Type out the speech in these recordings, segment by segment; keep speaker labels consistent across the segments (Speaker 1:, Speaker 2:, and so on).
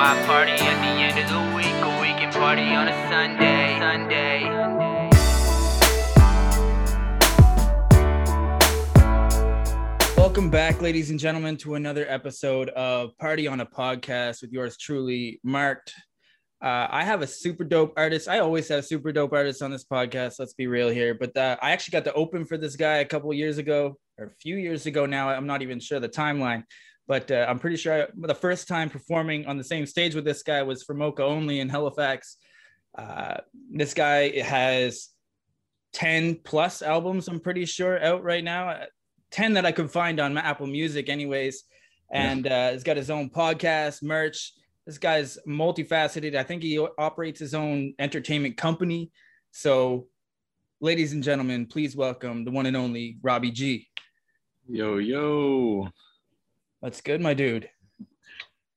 Speaker 1: why party at the end of the week? Or we can party on a Sunday. Sunday.
Speaker 2: Welcome back, ladies and gentlemen, to another episode of Party on a Podcast with yours truly, Marked. Uh, I have a super dope artist. I always have super dope artists on this podcast. Let's be real here. But uh, I actually got to open for this guy a couple years ago, or a few years ago now. I'm not even sure the timeline, but uh, I'm pretty sure I, the first time performing on the same stage with this guy was for Moka Only in Halifax. Uh, this guy has 10 plus albums, I'm pretty sure, out right now. 10 that I could find on my Apple Music, anyways. And uh, he's got his own podcast, merch. This guy's multifaceted. I think he operates his own entertainment company. So, ladies and gentlemen, please welcome the one and only Robbie G.
Speaker 3: Yo, yo.
Speaker 2: What's good, my dude?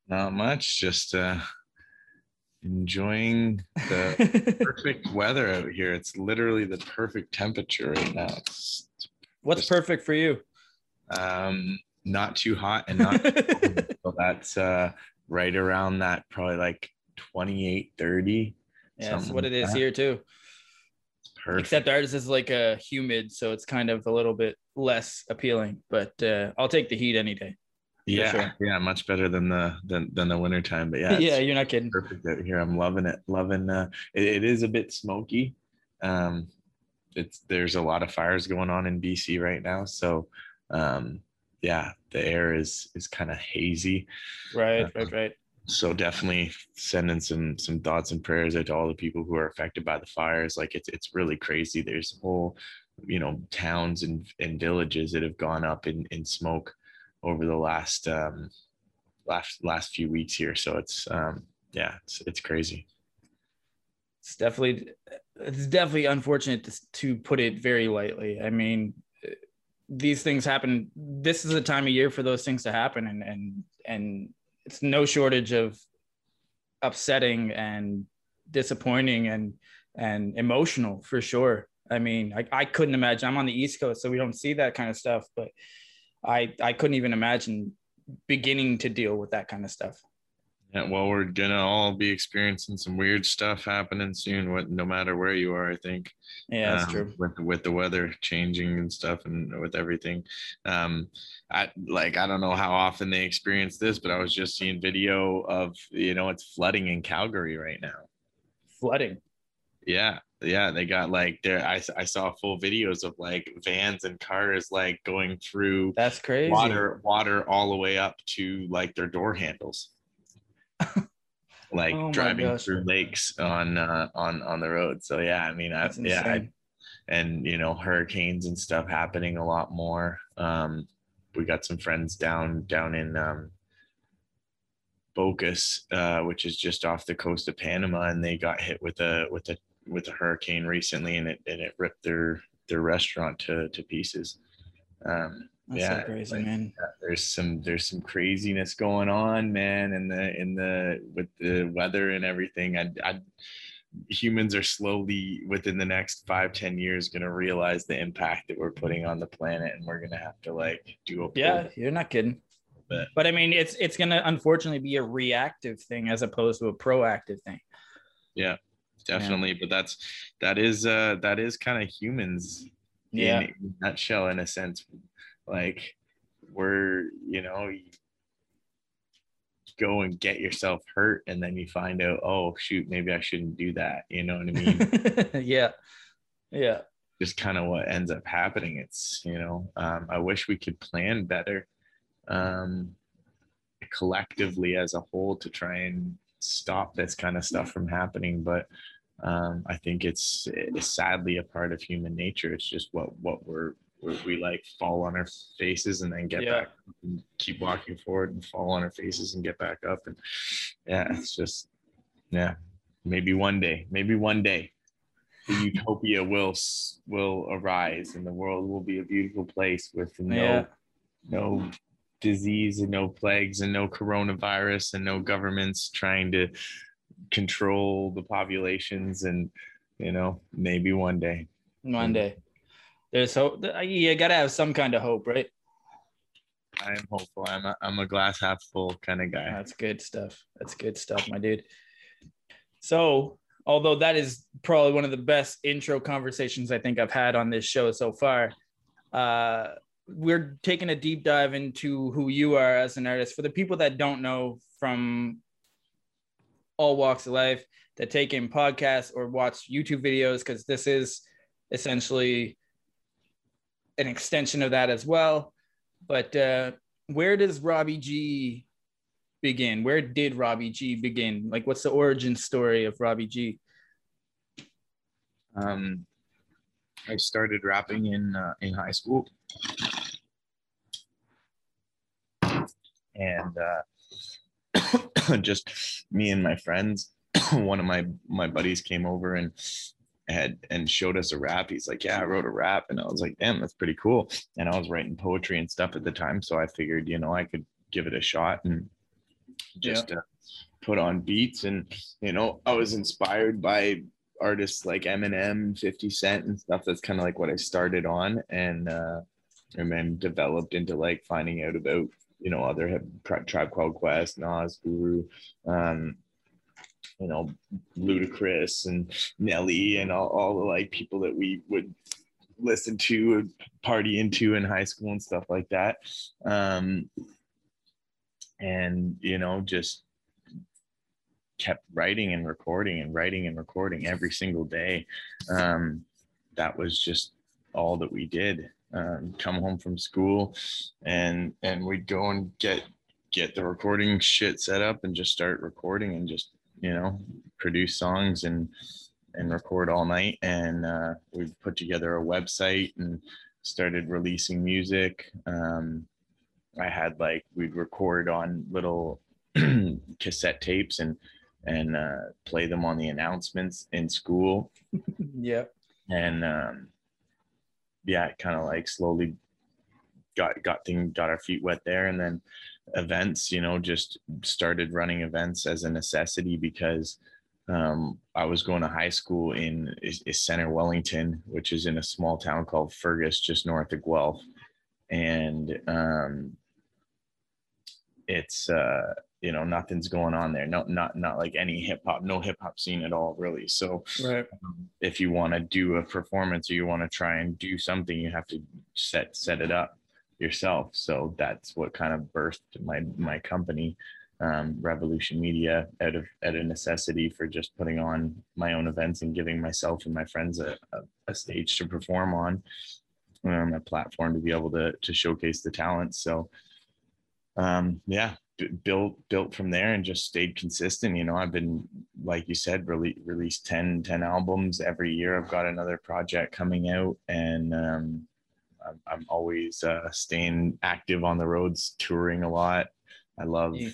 Speaker 3: Not much. Just uh, enjoying the perfect weather out here. It's literally the perfect temperature right now. It's
Speaker 2: What's perfect for you?
Speaker 3: um, not too hot and not so that's uh, right around that, probably like 28, 30.
Speaker 2: Yeah, that's what it
Speaker 3: like
Speaker 2: is
Speaker 3: that.
Speaker 2: here too.
Speaker 3: Perfect.
Speaker 2: Except ours is like a humid, so it's kind of a little bit less appealing. But uh, I'll take the heat any day.
Speaker 3: Yeah,
Speaker 2: sure.
Speaker 3: yeah, much better than the than, than the winter time. But yeah,
Speaker 2: Yeah, you're not kidding.
Speaker 3: perfect out here. I'm loving it. Loving uh it, it is a bit smoky. Um it's there's a lot of fires going on in BC right now. So um yeah, the air is is kind of hazy.
Speaker 2: Right, right, right.
Speaker 3: So definitely sending some some thoughts and prayers out to all the people who are affected by the fires. Like it's it's really crazy. There's whole, you know, towns and, and villages that have gone up in, in smoke over the last um last last few weeks here. So it's um yeah, it's it's crazy.
Speaker 2: it's definitely it's definitely unfortunate to, to put it very lightly i mean these things happen this is the time of year for those things to happen and and and it's no shortage of upsetting and disappointing and and emotional for sure i mean I, I couldn't imagine i'm on the east coast so we don't see that kind of stuff but i i couldn't even imagine beginning to deal with that kind of stuff
Speaker 3: Yeah, well, we're gonna all be experiencing some weird stuff happening soon. What, no matter where you are, I think.
Speaker 2: yeah that's
Speaker 3: um,
Speaker 2: true
Speaker 3: With with the weather changing and stuff, and with everything, um, I like I don't know how often they experience this, but I was just seeing video of you know it's flooding in Calgary right now.
Speaker 2: flooding
Speaker 3: Yeah, yeah, they got like there. I I saw full videos of like vans and cars like going through
Speaker 2: that's crazy
Speaker 3: water water all the way up to like their door handles like
Speaker 2: Oh
Speaker 3: driving
Speaker 2: gosh.
Speaker 3: through lakes on uh on on the road so yeah i mean I, yeah I, and you know hurricanes and stuff happening a lot more um we got some friends down down in um Bocas, uh, which is just off the coast of Panama, and they got hit with a with a with a hurricane recently, and it and it ripped their their restaurant to to pieces. Um,
Speaker 2: That's
Speaker 3: yeah,
Speaker 2: so crazy,
Speaker 3: like-
Speaker 2: man.
Speaker 3: there's some there's some craziness going on man in the in the with the weather and everything i i humans are slowly within the next five ten years going to realize the impact that we're putting on the planet and we're going to have to like do a
Speaker 2: Yeah, you're not kidding.
Speaker 3: But-
Speaker 2: But I mean, it's it's gonna unfortunately be a reactive thing as opposed to a proactive thing.
Speaker 3: yeah definitely but that's that is uh that is kind of humans
Speaker 2: Yeah,
Speaker 3: in a nutshell in a sense. Like we're you know you go and get yourself hurt and then you find out oh shoot maybe i shouldn't do that you know what i mean?
Speaker 2: Yeah, yeah,
Speaker 3: just kind of what ends up happening. It's you know um, i wish we could plan better um, collectively as a whole to try and stop this kind of stuff from happening but um, i think it's, it's sadly a part of human nature it's just what what we're we we like fall on our faces and then get
Speaker 2: Yeah.
Speaker 3: back and keep walking forward and fall on our faces and get back up and yeah it's just yeah maybe one day maybe one day the utopia will will arise and the world will be a beautiful place with no
Speaker 2: Yeah.
Speaker 3: no disease and no plagues and no coronavirus and no governments trying to control the populations and you know maybe one day
Speaker 2: one day. There's hope. You gotta have some kind of hope, right?
Speaker 3: I'm hopeful. I'm a, I'm a glass half full kind of guy.
Speaker 2: That's good stuff. That's good stuff, my dude. So, although that is probably one of the best intro conversations I think I've had on this show so far, uh, we're taking a deep dive into who you are as an artist. For the people that don't know from all walks of life, that take in podcasts or watch YouTube videos, because this is essentially an extension of that as well. But uh, where does Robbie G begin? Where did Robbie G begin? Like, what's the origin story of Robbie G?
Speaker 3: Um, I started rapping in uh, in high school, and uh, just me and my friends. One of my my buddies came over and had and showed us a rap. He's like, "Yeah, I wrote a rap," and I was like, "Damn, that's pretty cool." And I was writing poetry and stuff at the time, so I figured, you know, I could give it a shot and just
Speaker 2: Yeah.
Speaker 3: uh, put on beats. And you know, I was inspired by artists like Eminem, Fifty Cent, and stuff. That's kind of like what I started on, and uh, and then developed into like finding out about you know other hip- Tribe Called Quest, Nas, Guru. Um, you know, Ludacris and Nelly and all, all the like people that we would listen to and party into in high school and stuff like that. Um, and, you know, just kept writing and recording and writing and recording every single day. Um, that was just all that we did. Um, come home from school and and we'd go and get get the recording shit set up and just start recording and just you know produce songs and and record all night. And uh, we put together a website and started releasing music. Um, i had like we'd record on little cassette tapes and and uh, play them on the announcements in school.
Speaker 2: Yep.
Speaker 3: and um, yeah, kind of like slowly got got thing got our feet wet there, and then events, you know, just started running events as a necessity because um, I was going to high school in is Centre Wellington, which is in a small town called Fergus, just north of Guelph, and um, it's uh, you know nothing's going on there, no not not like any hip hop, no hip hop scene at all, really. So
Speaker 2: Right.
Speaker 3: if you want to do a performance or you want to try and do something you have to set set it up yourself so that's what kind of birthed my my company um, revolution media out of out of necessity for just putting on my own events and giving myself and my friends a, a, a stage to perform on um, a platform to be able to to showcase the talents so um yeah built built from there and just stayed consistent you know? I've been like you said really released 10 10 albums every year. I've got another project coming out and um i'm, I'm always uh staying active on the roads touring a lot. I love
Speaker 2: Yeah.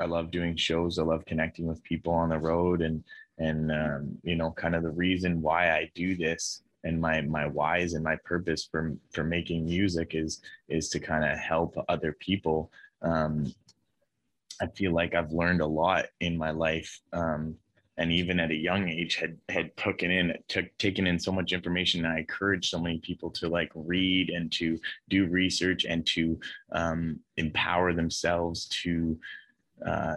Speaker 3: i love doing shows. I love connecting with people on the road and and um, you know kind of the reason why i do this and my my whys and my purpose for for making music is is to kind of help other people um, I feel like I've learned a lot in my life, um, and even at a young age, had had taken in took taken in so much information. And I encourage so many people to like read and to do research and to um, empower themselves to uh,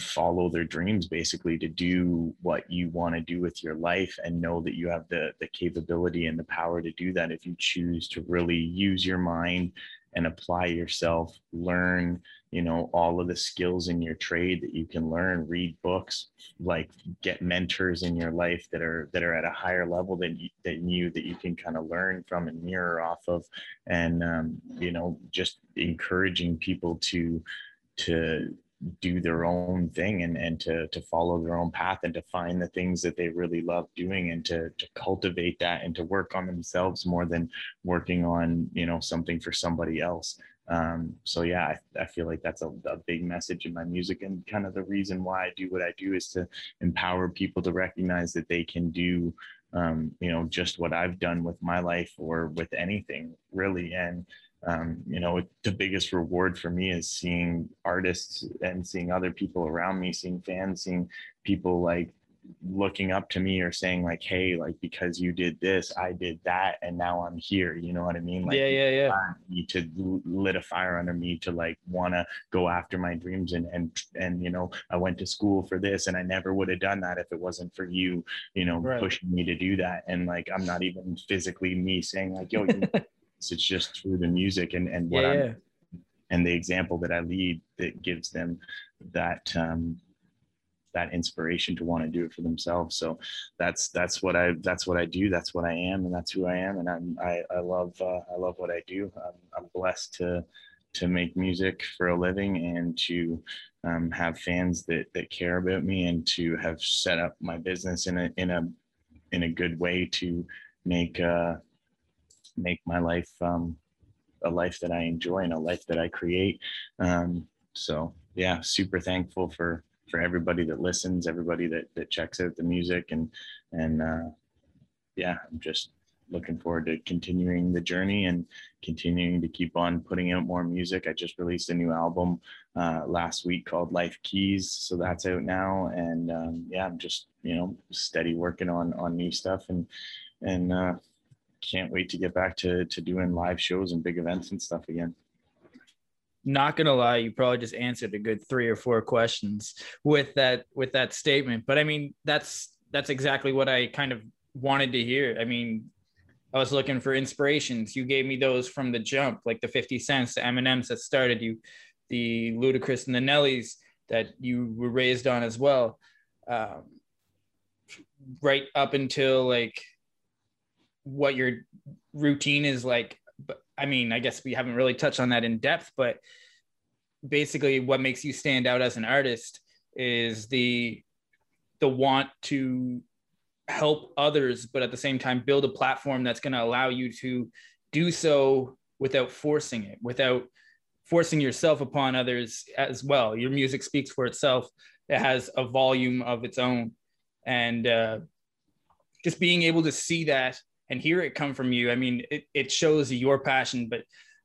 Speaker 3: follow their dreams, basically to do what you want to do with your life, and know that you have the the capability and the power to do that if you choose to really use your mind and apply yourself, learn you know all of the skills in your trade that you can learn read books like get mentors in your life that are that are at a higher level than you, than you that you can kind of learn from and mirror off of. And um, you know just encouraging people to to do their own thing and, and to, to follow their own path and to find the things that they really love doing and to, to cultivate that and to work on themselves more than working on you know something for somebody else. Um, so yeah I, I feel like that's a, a big message in my music and kind of the reason why i do what i do is to empower people to recognize that they can do um, you know just what i've done with my life or with anything really. And um, you know the biggest reward for me is seeing artists and seeing other people around me seeing fans seeing people like looking up to me or saying like hey like because you did this i did that and now i'm here you know what i mean like
Speaker 2: yeah, yeah, yeah.
Speaker 3: me to lit a fire under me to like want to go after my dreams and and and you know i went to school for this and i never would have done that if it wasn't for you you know
Speaker 2: Right.
Speaker 3: pushing me to do that and like i'm not even physically me saying like yo you it's just through the music and and what
Speaker 2: Yeah,
Speaker 3: i'm and the example that I lead that gives them that um, that inspiration to want to do it for themselves. So that's that's what I that's what I do. That's what I am, and that's who I am. And I'm I, I love uh, I love what I do. I'm, I'm blessed to to make music for a living and to um, have fans that that care about me and to have set up my business in a in a in a good way to make uh, make my life um, a life that I enjoy and a life that I create. Um, so yeah, super thankful for for everybody that listens, everybody that that checks out the music, and and uh, yeah, I'm just looking forward to continuing the journey and continuing to keep on putting out more music. I just released a new album uh, last week called Life Keys, so that's out now, and um, yeah, I'm just you know steady working on on new stuff and and uh, can't wait to get back to to doing live shows and big events and stuff again.
Speaker 2: not gonna lie you probably just answered a good three or four questions with that with that statement. But i mean that's that's exactly what i kind of wanted to hear. I mean i was looking for inspirations. You gave me those from the jump like the 50 cents the Eminems that started you the ludacris and the nellies that you were raised on as well. Um, right up until like what your routine is like but I mean, I guess we haven't really touched on that in depth, but basically what makes you stand out as an artist is the the want to help others, but at the same time build a platform that's going to allow you to do so without forcing it, without forcing yourself upon others as well. Your music speaks for itself. It has a volume of its own. And uh, just being able to see that and hear it come from you. I mean, it, it shows your passion, but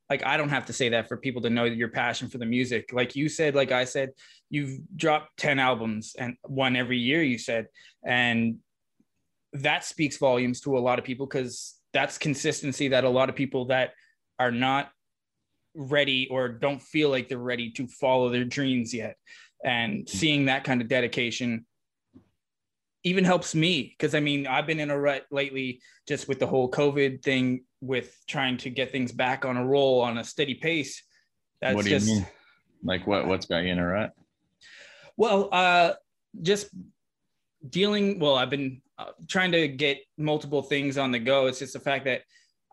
Speaker 2: like I don't have to say that for people to know your passion for the music. Like you said, like I said, you've dropped 10 albums and one every year, you said. And that speaks volumes to a lot of people because that's consistency that a lot of people that are not ready or don't feel like they're ready to follow their dreams yet. And seeing that kind of dedication even helps me because I mean I've been in a rut lately just with the whole COVID thing with trying to get things back on a roll on a steady pace. That's
Speaker 3: what do
Speaker 2: just
Speaker 3: you mean? Like what? What's got you in a rut?
Speaker 2: well, uh, just dealing. Well, I've been uh, trying to get multiple things on the go. It's just the fact that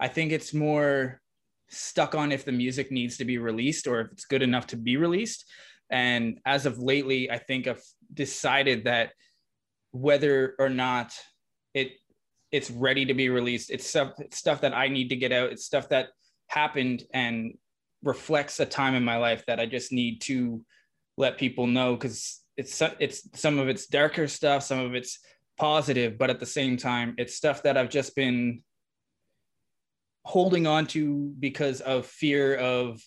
Speaker 2: I think it's more stuck on if the music needs to be released or if it's good enough to be released. And as of lately, I think I've decided that whether or not it it's ready to be released, it's stuff it's stuff that I need to get out. It's stuff that happened and reflects a time in my life that I just need to let people know because it's it's some of it's darker stuff, some of it's positive, but at the same time, it's stuff that I've just been holding on to because of fear of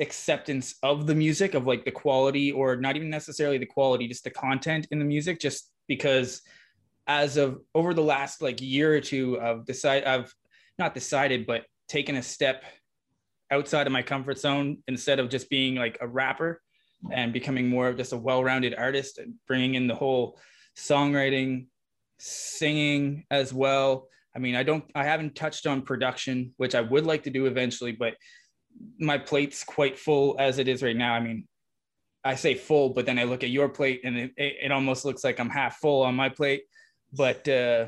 Speaker 2: acceptance of the music of like the quality or not even necessarily the quality just the content in the music just because as of over the last like year or two i've decided i've not decided but taken a step outside of my comfort zone instead of just being like a rapper and becoming more of just a well-rounded artist and bringing in the whole songwriting singing as well. I mean i don't i haven't touched on production which i would like to do eventually but my plate's quite full as it is right now. I mean i say full but then i look at your plate and it, it, almost looks like i'm half full on my plate but uh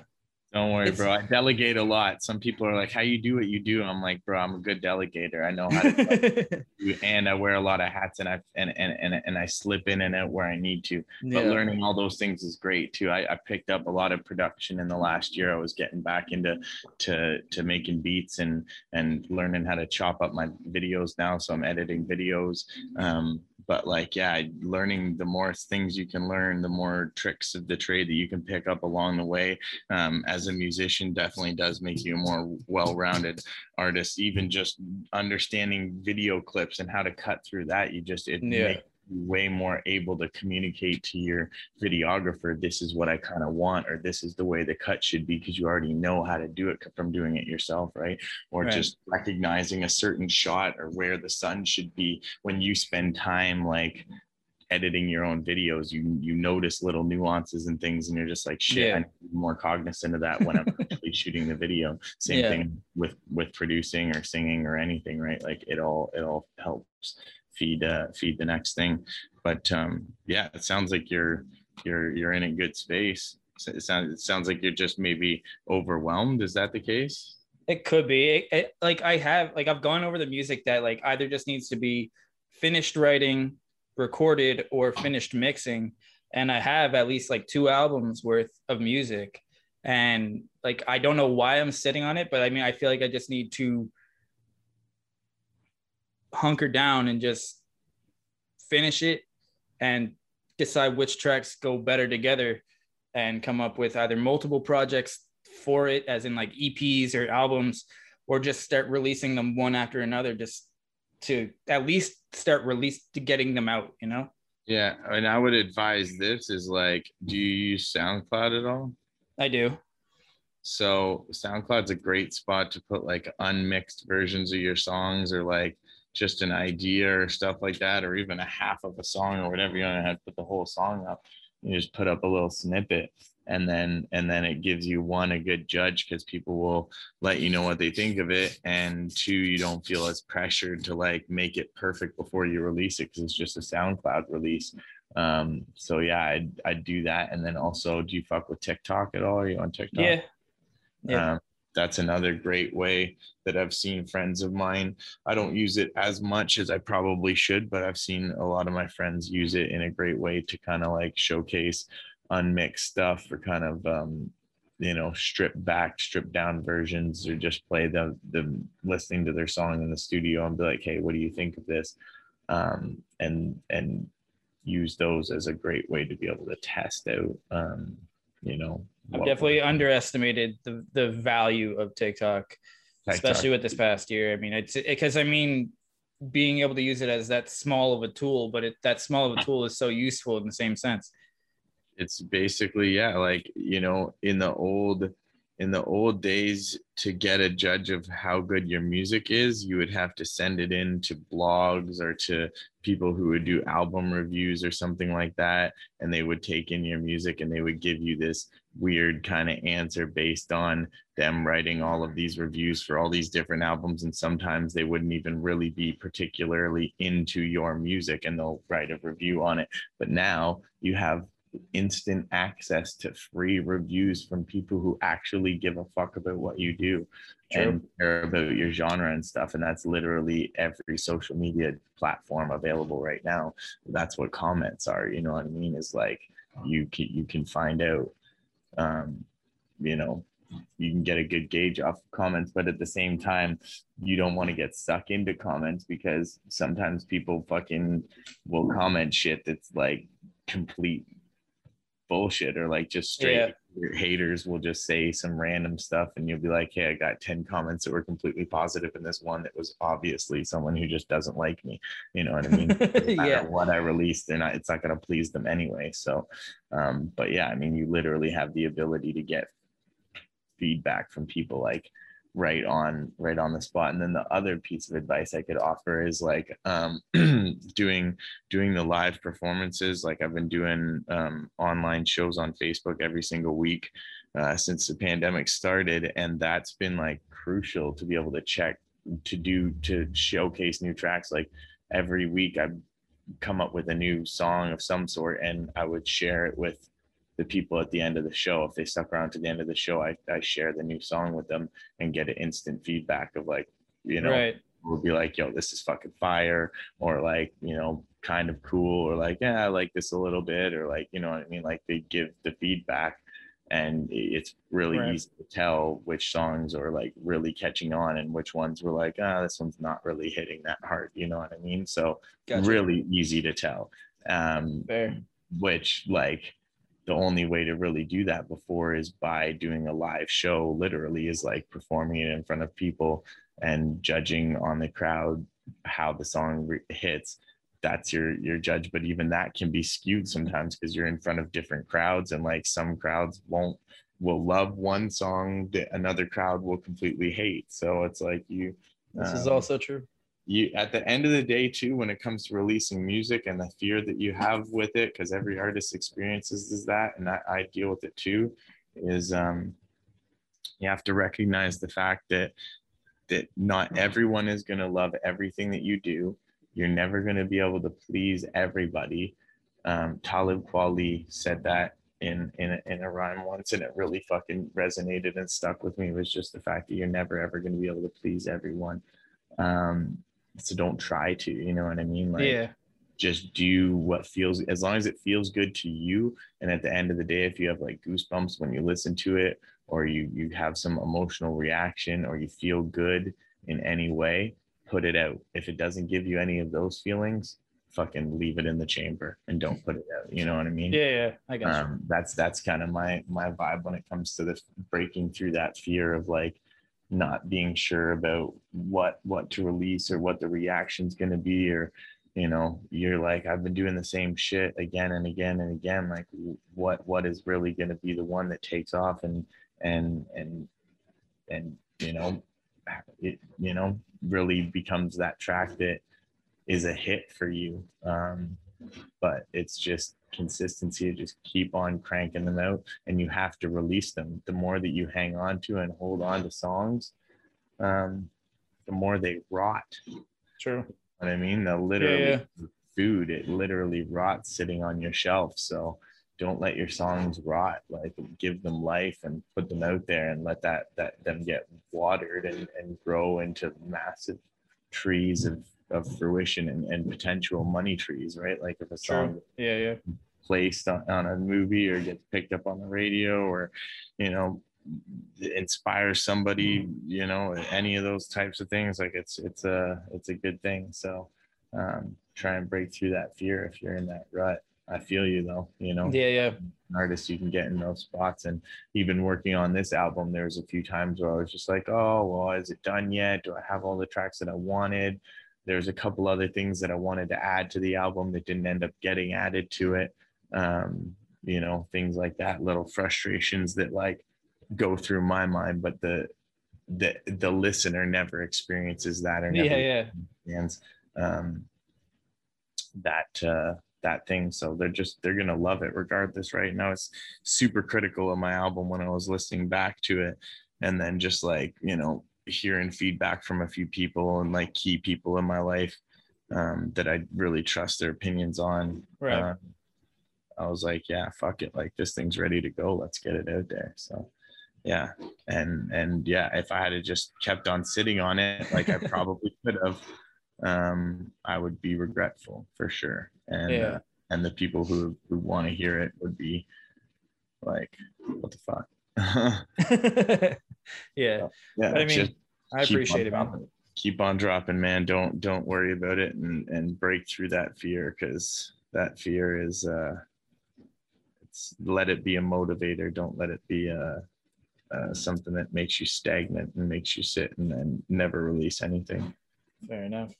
Speaker 3: Don't worry, bro. I delegate a lot. Some people are like, "How you do what you do?" I'm like, "Bro, I'm a good delegator. I know how to and I wear a lot of hats, and I and and and, and I slip in and out where I need to. But
Speaker 2: Yeah.
Speaker 3: learning all those things is great too. I, I picked up a lot of production in the last year. I was getting back into to to making beats and and learning how to chop up my videos now. So I'm editing videos. Um, but like yeah, learning the more things you can learn, the more tricks of the trade that you can pick up along the way. Um, as a musician, definitely does make you a more well-rounded artist. Even just understanding video clips and how to cut through that, you just it
Speaker 2: Yeah.
Speaker 3: make way more able to communicate to your videographer this is what i kind of want or this is the way the cut should be because you already know how to do it from doing it yourself right or
Speaker 2: Right.
Speaker 3: just recognizing a certain shot or where the sun should be when you spend time like editing your own videos you you notice little nuances and things and you're just like shit
Speaker 2: Yeah.
Speaker 3: i need to be more cognizant of that when i'm actually shooting the video same
Speaker 2: Yeah.
Speaker 3: thing with with producing or singing or anything right like it all it all helps feed uh feed the next thing. But um yeah it sounds like you're you're you're in a good space. It sounds it sounds like you're just maybe overwhelmed. Is that the case?
Speaker 2: It could be. It- it- like I have like I've gone over the music that like either just needs to be finished writing, recorded, or finished mixing, and I have at least like two albums worth of music, and like I don't know why I'm sitting on it, but I mean I feel like I just need to hunker down and just finish it and decide which tracks go better together and come up with either multiple projects for it as in like EPs or albums or just start releasing them one after another just to at least start release to getting them out you know?
Speaker 3: Yeah and i would advise this is like do you use soundcloud at all?
Speaker 2: I do.
Speaker 3: So SoundCloud's a great spot to put like unmixed versions of your songs or like just an idea or stuff like that, or even a half of a song or whatever you to have to put the whole song up. You just put up a little snippet and then and then it gives you one a good judge because people will let you know what they think of it and two you don't feel as pressured to like make it perfect before you release it because it's just a soundcloud release um so yeah I'd, I'd do that and then also do you fuck with tiktok at all are you on tiktok
Speaker 2: yeah Yeah.
Speaker 3: um, that's another great way that I've seen friends of mine. I don't use it as much as I probably should, but I've seen a lot of my friends use it in a great way to kind of like showcase unmixed stuff or kind of um, you know stripped back, stripped down versions, or just play the the listening to their song in the studio and be like, hey, what do you think of this? Um, and and use those as a great way to be able to test out um, you know
Speaker 2: I've definitely underestimated the the value of TikTok,
Speaker 3: TikTok.
Speaker 2: especially with this past year. I mean, it's because I mean, being able to use it as that small of a tool, but it that small of a tool is so useful in the same sense.
Speaker 3: it's basically yeah like you know in the old in the old days to get a judge of how good your music is you would have to send it in to blogs or to people who would do album reviews or something like that and they would take in your music and they would give you this weird kind of answer based on them writing all of these reviews for all these different albums and sometimes they wouldn't even really be particularly into your music and they'll write a review on it but now you have instant access to free reviews from people who actually give a fuck about what you do
Speaker 2: True.
Speaker 3: and care about your genre and stuff. And that's literally every social media platform available right now. That's what comments are. You know what I mean? Is like you can you can find out um, you know, you can get a good gauge off of comments, but at the same time, you don't want to get stuck into comments because sometimes people fucking will comment shit that's like complete bullshit or like just straight
Speaker 2: Yeah.
Speaker 3: Your haters will just say some random stuff and you'll be like hey i got 10 comments that were completely positive and this one that was obviously someone who just doesn't like me you know what i mean no
Speaker 2: yeah,
Speaker 3: what I release, they're not, it's not going to please them anyway. So, um, but yeah, I mean, you literally have the ability to get feedback from people like right on, right on the spot. And then the other piece of advice I could offer is like, um, doing, doing the live performances. Like I've been doing, um, online shows on Facebook every single week, uh, since the pandemic started. And that's been like crucial to be able to check, to do, to showcase new tracks. Like, every week I'd come up with a new song of some sort and I would share it with the people at the end of the show. If they stuck around to the end of the show, I, I share the new song with them and get an instant feedback of like, you know,
Speaker 2: right.
Speaker 3: will be like, yo, this is fucking fire, or like, you know, kind of cool, or like, yeah, I like this a little bit, or like, you know what I mean? Like they give the feedback and it's really
Speaker 2: Right.
Speaker 3: easy to tell which songs are like really catching on and which ones were like, ah, this one's not really hitting that hard, you know what I mean? So
Speaker 2: Gotcha.
Speaker 3: really easy to tell. Um,
Speaker 2: Fair.
Speaker 3: which like the only way to really do that before is by doing a live show literally is like performing it in front of people and judging on the crowd how the song re- hits that's your your judge but even that can be skewed sometimes because you're in front of different crowds and like some crowds won't will love one song that another crowd will completely hate so it's like you
Speaker 2: This is
Speaker 3: um,
Speaker 2: also true.
Speaker 3: You at the end of the day too when it comes to releasing music and the fear that you have with it because every artist experiences is that and that i deal with it too is um you have to recognize the fact that that not everyone is going to love everything that you do. You're never going to be able to please everybody. Um talib kweli said that in in a, in a rhyme once and it really fucking resonated and stuck with me was just the fact that you're never ever going to be able to please everyone. Um so don't try to you know what i mean like
Speaker 2: yeah.
Speaker 3: just do what feels as long as it feels good to you and at the end of the day if you have like goosebumps when you listen to it or you you have some emotional reaction or you feel good in any way put it out if it doesn't give you any of those feelings fucking leave it in the chamber and don't put it out you know what i mean
Speaker 2: Yeah. Yeah. I got you.
Speaker 3: um, that's that's kind of my my vibe when it comes to the breaking through that fear of like not being sure about what what to release or what the reaction's going to be or you know you're like i've been doing the same shit again and again and again. Like what what is really going to be the one that takes off and and and and you know it you know really becomes that track that is a hit for you. Um but it's just consistency to just keep on cranking them out and you have to release them the more that you hang on to and hold on to songs um the more they rot
Speaker 2: True.
Speaker 3: what I mean? They'll literally
Speaker 2: yeah.
Speaker 3: food, it literally rots sitting on your shelf. So don't let your songs rot. Like give them life and put them out there and let that that them get watered and, and grow into massive trees of, of fruition and, and potential money trees, right? Like if a song.
Speaker 2: Yeah. Yeah.
Speaker 3: Placed on, on a movie or gets picked up on the radio or you know inspires somebody you know any of those types of things like it's it's a it's a good thing. So um try and break through that fear if you're in that rut. I feel you though you know.
Speaker 2: Yeah. Yeah.
Speaker 3: an artist you can get in those spots. And even working on this album there was a few times where i was just like oh well is it done yet? Do i have all the tracks that i wanted? There's a couple other things that i wanted to add to the album that didn't end up getting added to it um you know things like that little frustrations that like go through my mind but the the the listener never experiences that or never
Speaker 2: Yeah. Yeah.
Speaker 3: understands um, that uh, that thing. So they're just they're gonna love it regardless. Right now, it's super critical of my album when I was listening back to it, and then just like you know hearing feedback from a few people and like key people in my life um, that I really trust their opinions on.
Speaker 2: Right.
Speaker 3: Um, I was like, yeah, fuck it. Like this thing's ready to go. Let's get it out there. So yeah. And and yeah, if I had just kept on sitting on it, like I probably could have, um, I would be regretful for sure. And
Speaker 2: Yeah.
Speaker 3: uh, and the people who who want to hear it would be like, what the fuck?
Speaker 2: yeah.
Speaker 3: yeah.
Speaker 2: But I mean, I appreciate it, man.
Speaker 3: Keep on dropping, man. Don't don't worry about it and and break through that fear because that fear is uh let it be a motivator. Don't let it be a uh, something that makes you stagnant and makes you sit and then never release anything.
Speaker 2: Fair enough.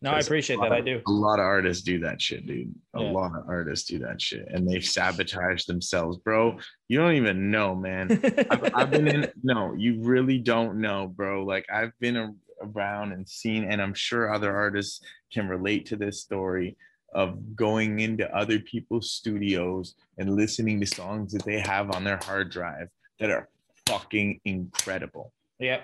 Speaker 2: No, I appreciate
Speaker 3: a
Speaker 2: that. I do.
Speaker 3: A lot of artists do that shit, dude. A
Speaker 2: Yeah.
Speaker 3: lot of artists do that shit, and they sabotage themselves, bro. You don't even know, man. I've, I've been in no you really don't know bro like i've been a, around and seen and i'm sure other artists can relate to this story of going into other people's studios and listening to songs that they have on their hard drive that are fucking incredible.
Speaker 2: Yeah.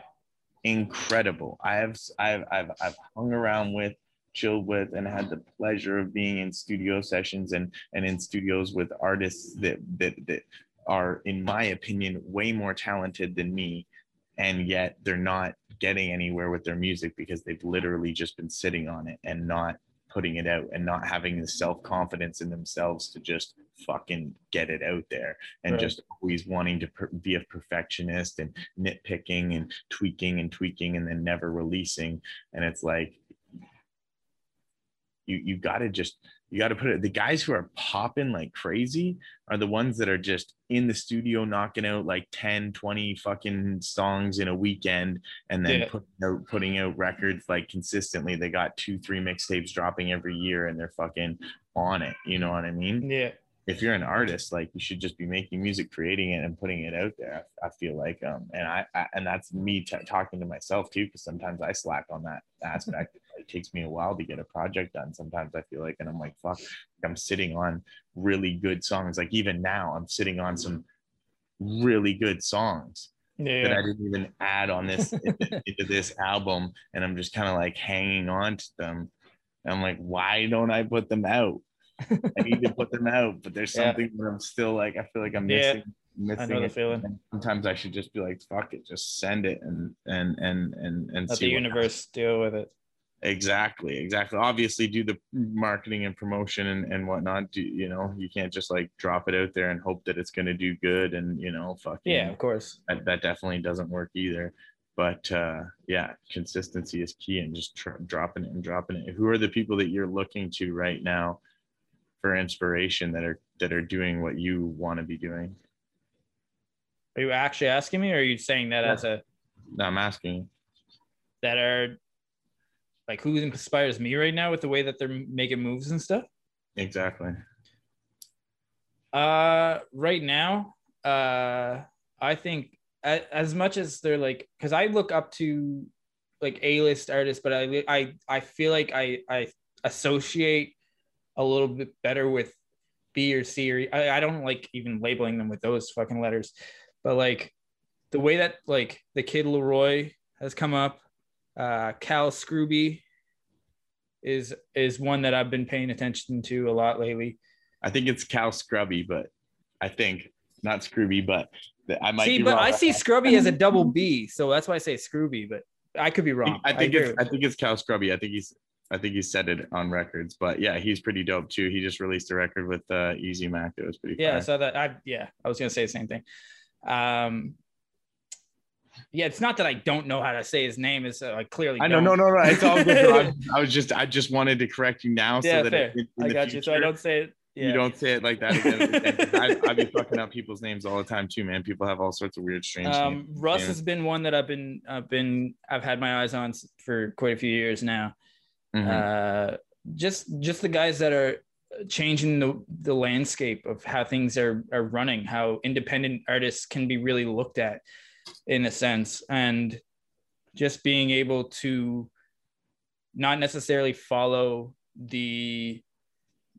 Speaker 3: incredible. I have i've i've, I've hung around with chilled with and had the pleasure of being in studio sessions and and in studios with artists that that that are in my opinion way more talented than me. And yet they're not getting anywhere with their music because they've literally just been sitting on it and not putting it out and not having the self-confidence in themselves to just fucking get it out there and
Speaker 2: Right.
Speaker 3: just always wanting to per- be a perfectionist and nitpicking and tweaking and tweaking and then never releasing and it's like you you got to just you got to put it the guys who are popping like crazy are the ones that are just in the studio knocking out like 10 20 fucking songs in a weekend and then
Speaker 2: Yeah.
Speaker 3: putting out putting out records like consistently they got two three mixtapes dropping every year and they're fucking on it you know what i mean
Speaker 2: Yeah.
Speaker 3: If you're an artist, like you should just be making music, creating it, and putting it out there. I, I feel like, um, and I, I and that's me t- talking to myself too, because sometimes I slack on that aspect. it takes me a while to get a project done. Sometimes I feel like, and I'm like, fuck, I'm sitting on really good songs. Like even now, I'm sitting on some really good songs that I didn't even add on this into, into this album, and I'm just kind of like hanging on to them. And I'm like, why don't I put them out? I need to put them out, but there's
Speaker 2: Yeah.
Speaker 3: something where I'm still like, I feel like I'm
Speaker 2: Yeah.
Speaker 3: missing, missing.
Speaker 2: I know the
Speaker 3: it.
Speaker 2: feeling.
Speaker 3: And Sometimes I should just be like, fuck it, just send it and and and and and
Speaker 2: Let the universe deal with it.
Speaker 3: exactly exactly obviously do the marketing and promotion and, and whatnot do you know you can't just like drop it out there and hope that it's going to do good and you know fucking
Speaker 2: Yeah, of course.
Speaker 3: that, that definitely doesn't work either but uh yeah consistency is key and just tr- dropping it and dropping it who are the people that you're looking to right now for inspiration that are that are doing what you want to be doing
Speaker 2: Are you actually asking me, or are you saying that
Speaker 3: Yeah.
Speaker 2: as a
Speaker 3: no, i'm asking
Speaker 2: that are like who inspires me right now with the way that they're making moves and stuff?
Speaker 3: exactly
Speaker 2: Uh, right now, uh, I think as much as they're like, because I look up to like A-list artists, but I I I feel like I I associate a little bit better with B or C or I, I don't like even labeling them with those fucking letters, but like the way that like the kid LAROI has come up, uh, Cal Scrooby is is one that I've been paying attention to a lot lately.
Speaker 3: i think it's cal scrubby but i think not scrooby but i might
Speaker 2: see, but
Speaker 3: wrong.
Speaker 2: I see Scrubby as a double B, so that's why I say Scrooby. But I could be wrong.
Speaker 3: I think
Speaker 2: agree
Speaker 3: it's I think it's Cal Scrubby. I think he's I think he said it on records, but yeah, he's pretty dope too. He just released a record with uh, Easy Mac that was pretty.
Speaker 2: yeah,
Speaker 3: fire.
Speaker 2: so that I yeah, I was gonna say the same thing. Um, yeah, it's not that I don't know how to say his name. Is uh, I clearly
Speaker 3: I know,
Speaker 2: don't.
Speaker 3: no, no, no. It's all good. I, was just, I just wanted to correct you now, so
Speaker 2: Yeah,
Speaker 3: that
Speaker 2: fair.
Speaker 3: in
Speaker 2: I got you. So I don't say it. Yeah.
Speaker 3: you don't say it like that again. and again, 'cause I, I be fucking up people's names all the time too, man. People have all sorts of weird, strange
Speaker 2: Um,
Speaker 3: names.
Speaker 2: Russ has been one that I've been I've been I've had my eyes on for quite a few years now.
Speaker 3: Mhm.
Speaker 2: uh, just just the guys that are changing the, the landscape of how things are are running how independent artists can be really looked at in a sense and just being able to not necessarily follow the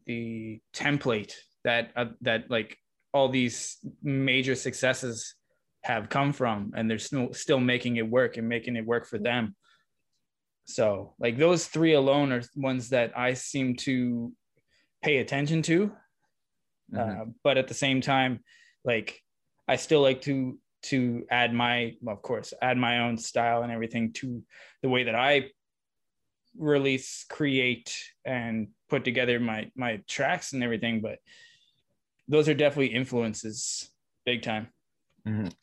Speaker 2: the template that uh, that like all these major successes have come from and they're still still making it work and making it work for them so, like those three alone are ones that I seem to pay attention to.
Speaker 3: Mhm.
Speaker 2: Uh, but at the same time, like I still like to to add my, well, of course, add my own style and everything to the way that I release, create, and put together my my tracks and everything. But those are definitely influences, big time.
Speaker 3: Mhm.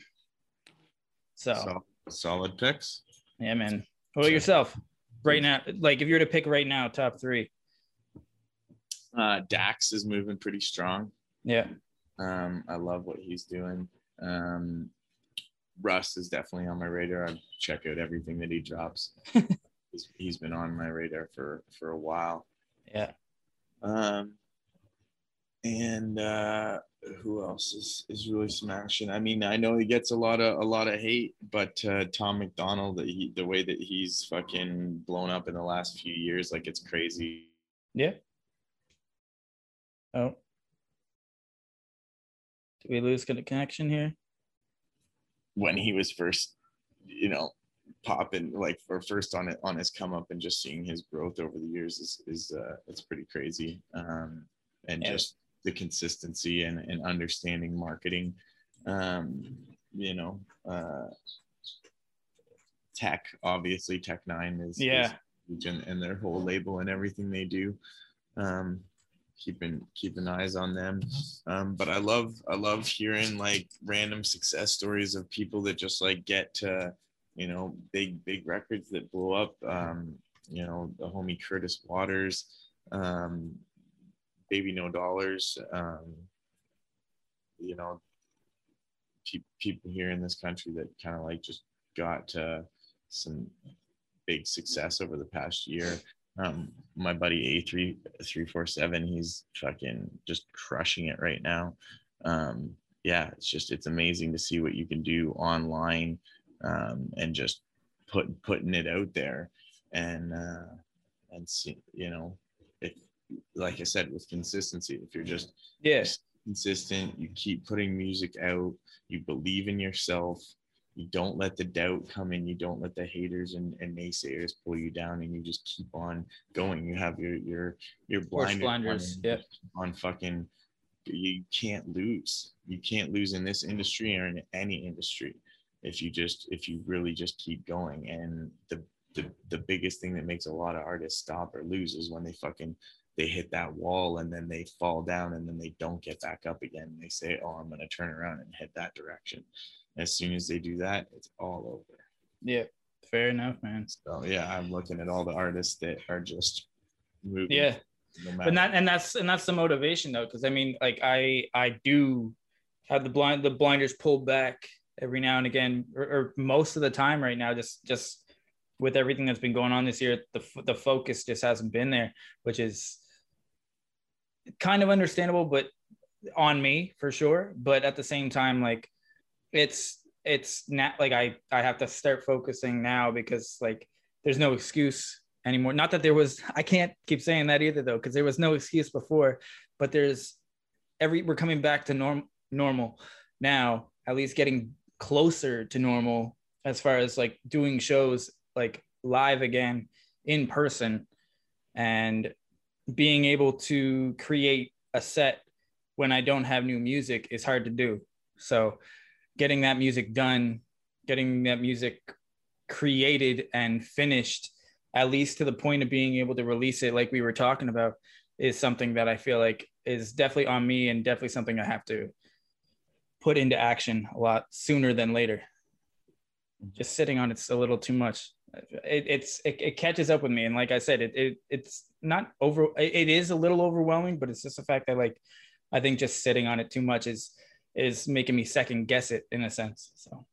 Speaker 2: So,
Speaker 3: So, solid picks.
Speaker 2: yeah, man. What about yourself? Right now, like if you were to pick right now, top three.
Speaker 3: Uh, Dax is moving pretty strong.
Speaker 2: Yeah.
Speaker 3: Um, I love what he's doing. Um, Russ is definitely on my radar. I check out everything that he drops. he's, he's been on my radar for for a while.
Speaker 2: Yeah.
Speaker 3: Um, and uh, who else is is really smashing? I mean, I know he gets a lot of a lot of hate, but uh, Tom MacDonald, the, he, the way that he's fucking blown up in the last few years, like it's crazy.
Speaker 2: Yeah. Oh. Did we lose con- connection here?
Speaker 3: when he was first, you know, popping like or first on it on his come up and just seeing his growth over the years is is uh it's pretty crazy. Um and
Speaker 2: Yeah.
Speaker 3: just the consistency and, and understanding marketing. Um, you know, uh tech obviously Tech N9ne is is
Speaker 2: Yeah.
Speaker 3: huge and, and their whole label and everything they do. Um keeping keeping eyes on them um but i love i love hearing like random success stories of people that just like get to you know big big records that blow up um you know the homie curtis waters um, Baby No Dollars. Um, you know, pe- people here in this country that kind of like just got uh, some big success over the past year. Um, my buddy A three three four seven, he's fucking just crushing it right now. Um, yeah, it's just it's amazing to see what you can do online um, and just put putting it out there and uh, and see you know like I said with consistency, if you're just
Speaker 2: Yes.
Speaker 3: consistent, you keep putting music out, you believe in yourself, you don't let the doubt come in, you don't let the haters and, and naysayers pull you down, and you just keep on going. You have your your your blinders,
Speaker 2: yep.
Speaker 3: on fucking you can't lose. You can't lose in this industry or in any industry if you just if you really just keep going. And the the, the biggest thing that makes a lot of artists stop or lose is when they fucking they hit that wall and then they fall down and then they don't get back up again. They say, "Oh, I'm gonna turn around and head that direction." As soon as they do that, it's all over.
Speaker 2: Yeah. Fair enough, man.
Speaker 3: So yeah, I'm looking at all the artists that are just moving.
Speaker 2: Yeah.
Speaker 3: No
Speaker 2: but that and that's and that's the motivation though because i mean like i i do have the blind the blinders pulled back every now and again or, or most of the time right now just just with everything that's been going on this year the the focus just hasn't been there which is kind of understandable but on me for sure but at the same time like it's it's not like i i have to start focusing now because like there's no excuse anymore. Not that there was, I can't keep saying that either though, because there was no excuse before, but there's every, we're coming back to norm, normal now, at least getting closer to normal as far as like doing shows like live again in person and being able to create a set when I don't have new music is hard to do. So getting that music done, getting that music created and finished at least to the point of being able to release it like we were talking about is something that i feel like is definitely on me and definitely something i have to put into action a lot sooner than later. Mm-hmm. Just sitting on it's a little too much it, it's it, it catches up with me and like i said it, it it's not over it, is a little overwhelming but it's just the fact that like i think just sitting on it too much is is making me second guess it in a sense so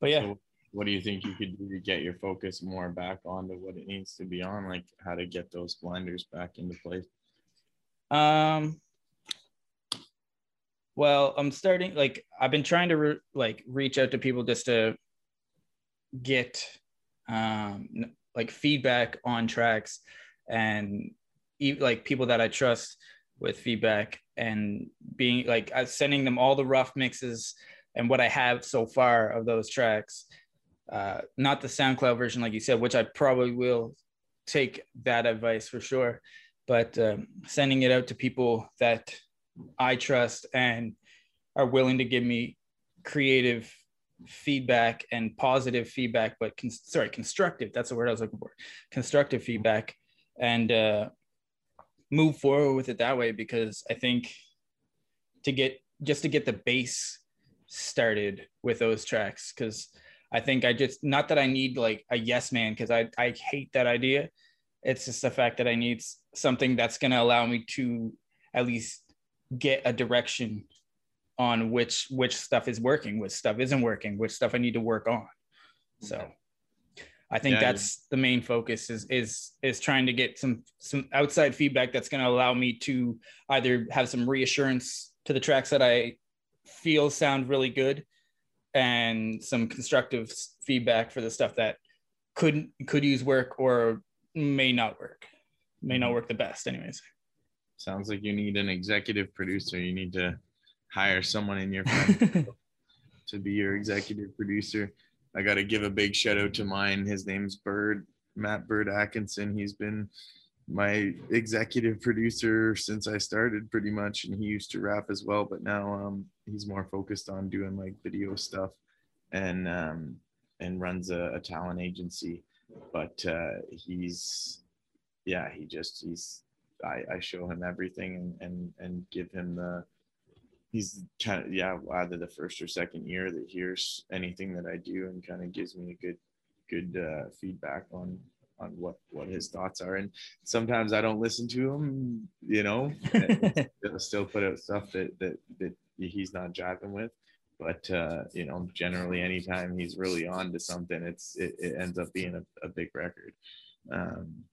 Speaker 2: but yeah
Speaker 3: So what do you think you could do to get your focus more back onto what it needs to be on? Like how to get those blinders back into place?
Speaker 2: Um. Well, I'm starting like I've been trying to re- like reach out to people just to get um like feedback on tracks and like people that I trust with feedback and being like uh, sending them all the rough mixes and what I have so far of those tracks. Uh, not the SoundCloud version, like you said, which I probably will take that advice for sure but um, sending it out to people that I trust and are willing to give me creative feedback and positive feedback, but con- sorry, constructive. That's the word I was looking for. Constructive feedback and uh, move forward with it that way because I think to get just to get the base started with those tracks because I think I just not that I need like a yes man because I I hate that idea. It's just the fact that I need something that's going to allow me to at least get a direction on which which stuff is working, which stuff isn't working, which stuff I need to work on. So I think
Speaker 3: Yeah,
Speaker 2: that's the main focus is is is trying to get some some outside feedback that's going to allow me to either have some reassurance to the tracks that I feel sound really good and some constructive feedback for the stuff that could could use work or may not work may not mm-hmm. work the best anyways
Speaker 3: Sounds like you need an executive producer. You need to hire someone in your to be your executive producer. I got to give a big shout out to mine. His name's Bird, Matt Bird Atkinson. He's been my executive producer since I started pretty much. And he used to rap as well, but now um, he's more focused on doing like video stuff and, um, and runs a, a talent agency. But uh, he's, yeah, he just, he's, I, I show him everything and, and, and give him the, he's kind of yeah either the first or second year that hears anything that I do and kind of gives me a good good uh, feedback on on what what his thoughts are. And sometimes i don't listen to him you know still put out stuff that that that he's not jiving with. But uh you know generally anytime he's really on to something it's it, it ends up being a, a big record. Um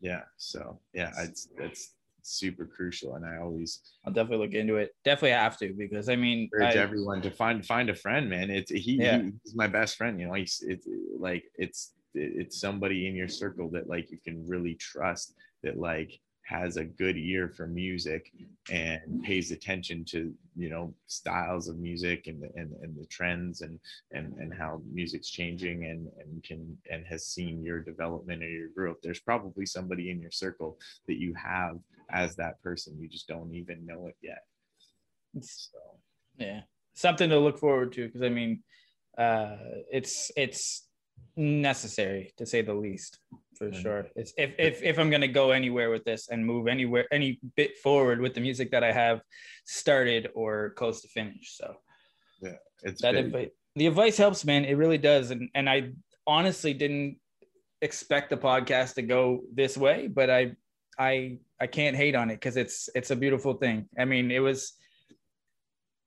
Speaker 3: yeah so yeah it's it's super crucial and i always
Speaker 2: I'll definitely look into it. Definitely have to because I mean,
Speaker 3: encourage
Speaker 2: I-
Speaker 3: everyone to find find a friend man it's he,
Speaker 2: Yeah.
Speaker 3: he- he's my best friend you know he's it's like it's it's somebody in your circle that like you can really trust that like has a good ear for music and pays attention to you know styles of music and the, and, and the trends and and and how music's changing and and can and has seen your development or your growth there's probably somebody in your circle that you have as that person you just don't even know it yet. So
Speaker 2: yeah something to look forward to because i mean uh it's it's necessary to say the least for
Speaker 3: Mhm.
Speaker 2: sure. It's if, if if i'm going to go anywhere with this and move anywhere any bit forward with the music that i have started or close to finish so.
Speaker 3: Yeah, it's
Speaker 2: that advice the advice helps man it really does and and i honestly didn't expect the podcast to go this way but i i i can't hate on it because it's it's a beautiful thing i mean it was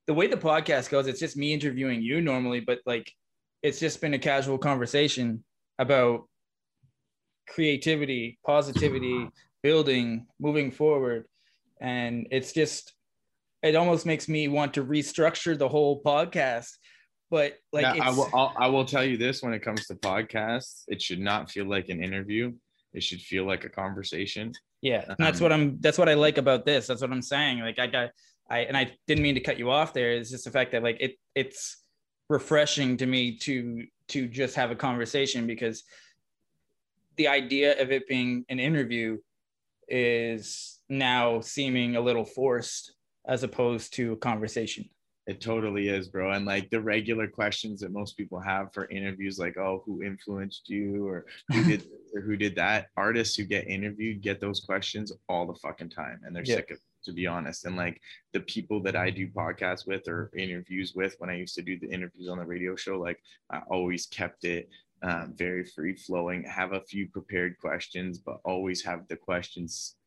Speaker 2: the way the podcast goes it's just me interviewing you normally but like it's just been a casual conversation about creativity positivity building moving forward and it's just it almost makes me want to restructure the whole podcast but like
Speaker 3: Yeah, I will. I'll, I will tell you this: when it comes to podcasts, it should not feel like an interview. It should feel like a conversation.
Speaker 2: Yeah and that's
Speaker 3: um,
Speaker 2: what i'm that's what i like about this. That's what i'm saying. Like i got i and i didn't mean to cut you off there. It's just the fact that like it it's refreshing to me to to just have a conversation because the idea of it being an interview is now seeming a little forced as opposed to a conversation
Speaker 3: It totally is, bro. And like the regular questions that most people have for interviews, like, "Oh, who influenced you?" or "Who did or who did that?" Artists who get interviewed get those questions all the fucking time, and they're
Speaker 2: Yeah.
Speaker 3: sick of. To be honest, and like the people that I do podcasts with or interviews with, when I used to do the interviews on the radio show, like I always kept it um, very free flowing. Have a few prepared questions, but always have the questions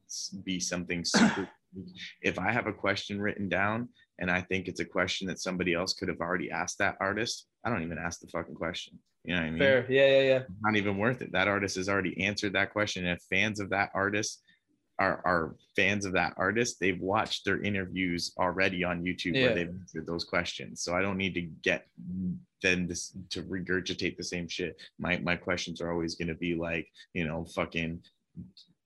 Speaker 3: be something super. if I have a question written down and I think it's a question that somebody else could have already asked that artist, I don't even ask the fucking question. You know what I mean?
Speaker 2: fair yeah yeah yeah
Speaker 3: Not even worth it. That artist has already answered that question. And if fans of that artist are, are fans of that artist, they've watched their interviews already on YouTube
Speaker 2: Yeah.
Speaker 3: where they've answered those questions. So I don't need to get them this to regurgitate the same shit. My my questions are always gonna be like, you know, fucking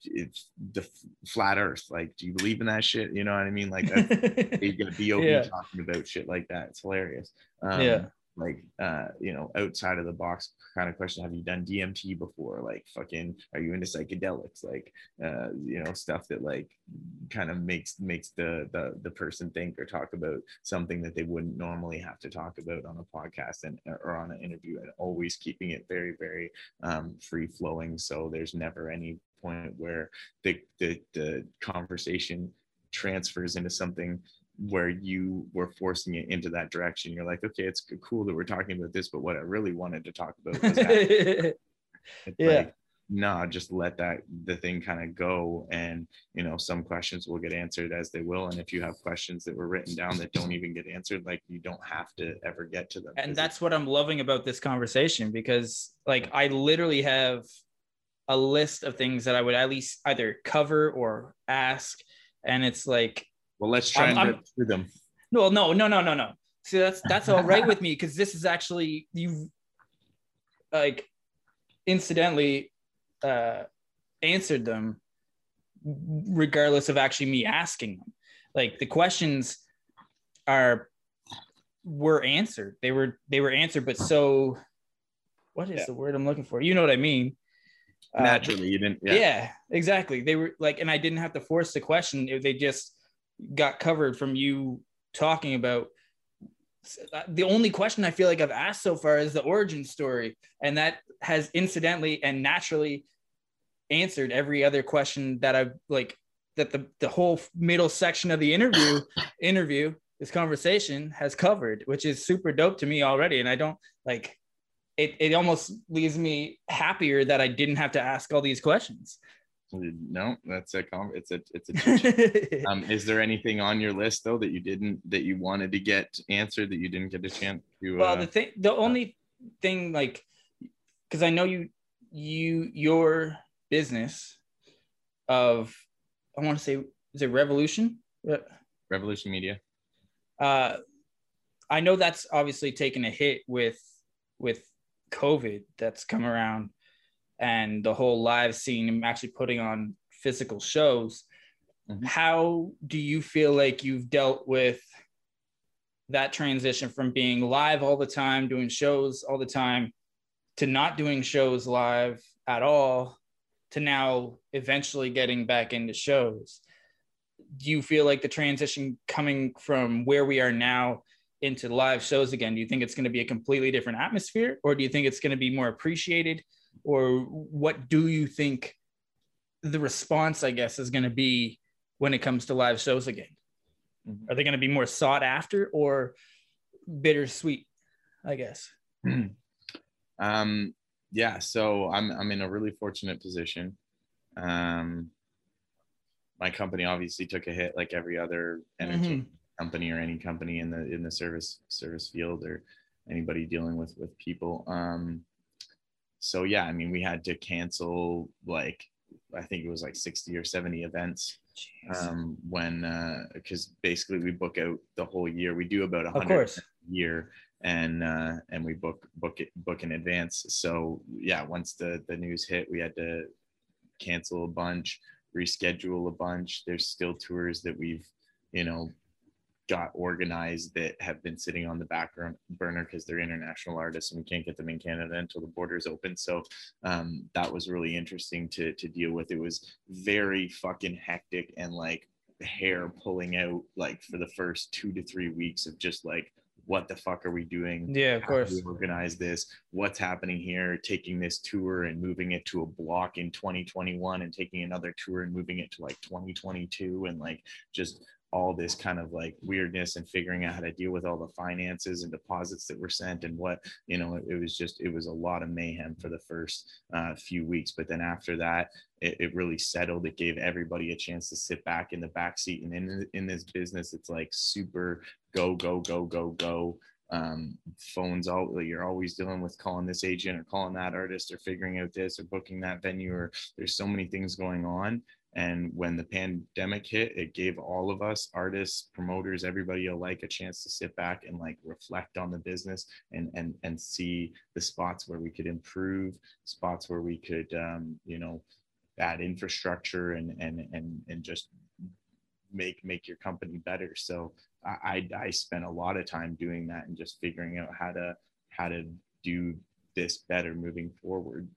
Speaker 3: it's the flat earth. Like, do you believe in that shit? You know what I mean? Like that's you get a B.o.B
Speaker 2: Yeah.
Speaker 3: talking about shit like that. It's hilarious. Um,
Speaker 2: Yeah.
Speaker 3: Like, uh, you know, outside of the box kind of question. Have you done DMT before? Like, fucking, are you into psychedelics? Like, uh, you know, stuff that like kind of makes makes the the the person think or talk about something that they wouldn't normally have to talk about on a podcast and or on an interview, and always keeping it very very um, free flowing. So there's never any point where the the the conversation transfers into something where you were forcing it into that direction. You're like, okay, it's cool that we're talking about this, but what I really wanted to talk about was that.
Speaker 2: Yeah.
Speaker 3: like, nah, just let that the thing kind of go. And you know, some questions will get answered as they will. And if you have questions that were written down that don't even get answered, like you don't have to ever get to them.
Speaker 2: And that's what I'm loving about this conversation because like I literally have a list of things that I would at least either cover or ask and it's like
Speaker 3: well, let's try
Speaker 2: I'm-
Speaker 3: and
Speaker 2: I'm-
Speaker 3: get through them.
Speaker 2: no no no no no no see that's that's all right with me because this is actually you like incidentally uh answered them regardless of actually me asking them like the questions are were answered they were they were answered but so what is
Speaker 3: Yeah.
Speaker 2: the word i'm looking for you know what i mean Uh,
Speaker 3: Naturally, you didn't.
Speaker 2: yeah.
Speaker 3: Yeah.
Speaker 2: exactly they were like and i didn't have to force the question they just got covered from you talking about the only question i feel like i've asked so far is the origin story and that has incidentally and naturally answered every other question that i've like that the, the whole middle section of the interview interview this conversation has covered which is super dope to me already and i don't like it, it almost leaves me happier that I didn't have to ask all these questions.
Speaker 3: No, that's a com- it's a it's a um, is there anything on your list though that you didn't that you wanted to get answered that you didn't get a chance to
Speaker 2: well
Speaker 3: uh,
Speaker 2: the thing the only thing like because i know you you your business of i want to say is it revolution?
Speaker 3: Revolution media.
Speaker 2: uh i know that's obviously taken a hit with with covid that's come around and the whole live scene and actually putting on physical shows
Speaker 3: Mhm.
Speaker 2: how do you feel like you've dealt with that transition from being live all the time doing shows all the time to not doing shows live at all to now eventually getting back into shows do you feel like the transition coming from where we are now into live shows again do you think it's going to be a completely different atmosphere or do you think it's going to be more appreciated or what do you think the response i guess is going to be when it comes to live shows again
Speaker 3: Mhm.
Speaker 2: are they going to be more sought after or bittersweet i guess
Speaker 3: Um, yeah, so I'm I'm in a really fortunate position. Um, my company obviously took a hit like every other entertainment company or any company in the in the service service field or anybody dealing with with people. Um, so yeah, I mean, we had to cancel like I think it was like 60 or 70 events um, when because basically we book out the whole year. We do about a
Speaker 2: of
Speaker 3: hundred
Speaker 2: course.
Speaker 3: year and uh and we book book it book in advance. So yeah once the the news hit we had to cancel a bunch reschedule a bunch. There's still tours that we've you know got organized that have been sitting on the back burner because they're international artists and we can't get them in canada until the borders open. So um that was really interesting to to deal with. It was very fucking hectic and like hair pulling out like for the first two to three weeks of just like what the fuck are we doing?
Speaker 2: Yeah of
Speaker 3: how do
Speaker 2: course.
Speaker 3: we organize this? What's happening here? Taking this tour and moving it to a block in 2021 and taking another tour and moving it to like 2022 and like just all this kind of like weirdness and figuring out how to deal with all the finances and deposits that were sent and what you know it, it was just it was a lot of mayhem for the first uh, few weeks. But then after that it, it really settled. It gave everybody a chance to sit back in the back seat and in in this business. It's like super go go go go go. Um, phones all you're always dealing with calling this agent or calling that artist or figuring out this or booking that venue or there's so many things going on and when the pandemic hit it gave all of us artists promoters everybody alike a chance to sit back and like reflect on the business and and and see the spots where we could improve spots where we could um, you know add infrastructure and and and and just make make your company better so I, I spent a lot of time doing that and just figuring out how to how to do this better moving forward.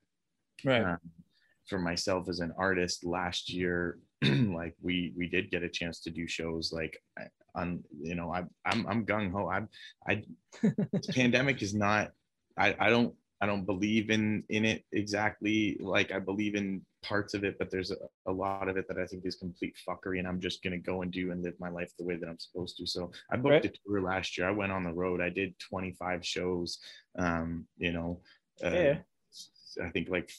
Speaker 2: right
Speaker 3: Um, for myself as an artist, last year, like we we did get a chance to do shows like on you know I I'm I'm gung ho. I I this pandemic is not I I don't I don't believe in in it exactly like I believe in parts of it, but there's a, a lot of it that I think is complete fuckery, and I'm just gonna go and do and live my life the way that I'm supposed to. So I booked
Speaker 2: Right.
Speaker 3: a tour last year. I went on the road. I did 25 shows. Um, you know, uh,
Speaker 2: Yeah.
Speaker 3: I think like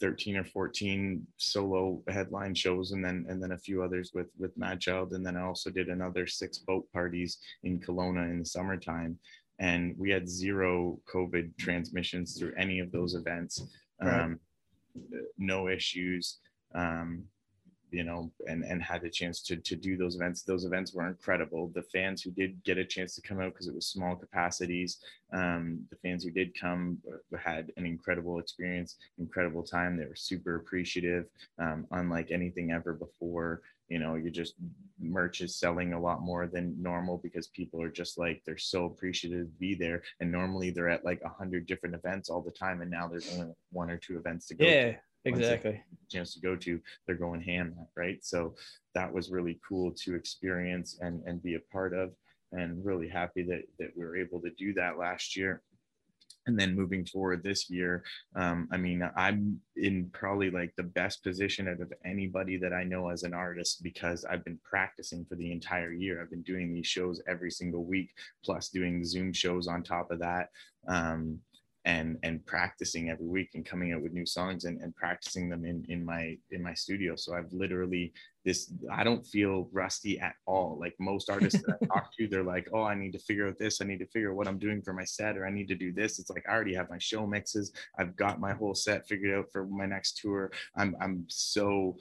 Speaker 3: 13 or 14 solo headline shows and then and then a few others with with Madchild and then I also did another six boat parties in Kelowna in the summertime and we had zero COVID transmissions through any of those events.
Speaker 2: Right.
Speaker 3: Um, no issues. Um, you know, and and had the chance to to do those events. Those events were incredible. The fans who did get a chance to come out because it was small capacities, um, the fans who did come uh, had an incredible experience, incredible time. They were super appreciative, um, unlike anything ever before. You know, you just merch is selling a lot more than normal because people are just like they're so appreciative to be there. And normally they're at like a hundred different events all the time, and now there's only one or two events to go. to
Speaker 2: yeah exactly
Speaker 3: chance to go to, they're going ham right? So that was really cool to experience and, and be a part of and really happy that, that we were able to do that last year. And then moving forward this year, um, I mean, I'm in probably like the best position out of anybody that I know as an artist because I've been practicing for the entire year. I've been doing these shows every single week, plus doing Zoom shows on top of that. Um, and and practicing every week and coming out with new songs and, and practicing them in in my in my studio. So i've literally this i don't feel rusty at all. Like most artists that i talk to they're like oh i need to figure out this. I need to figure out what i'm doing for my set or i need to do this. It's like i already have my show mixes. I've got my whole set figured out for my next tour. I'm i'm so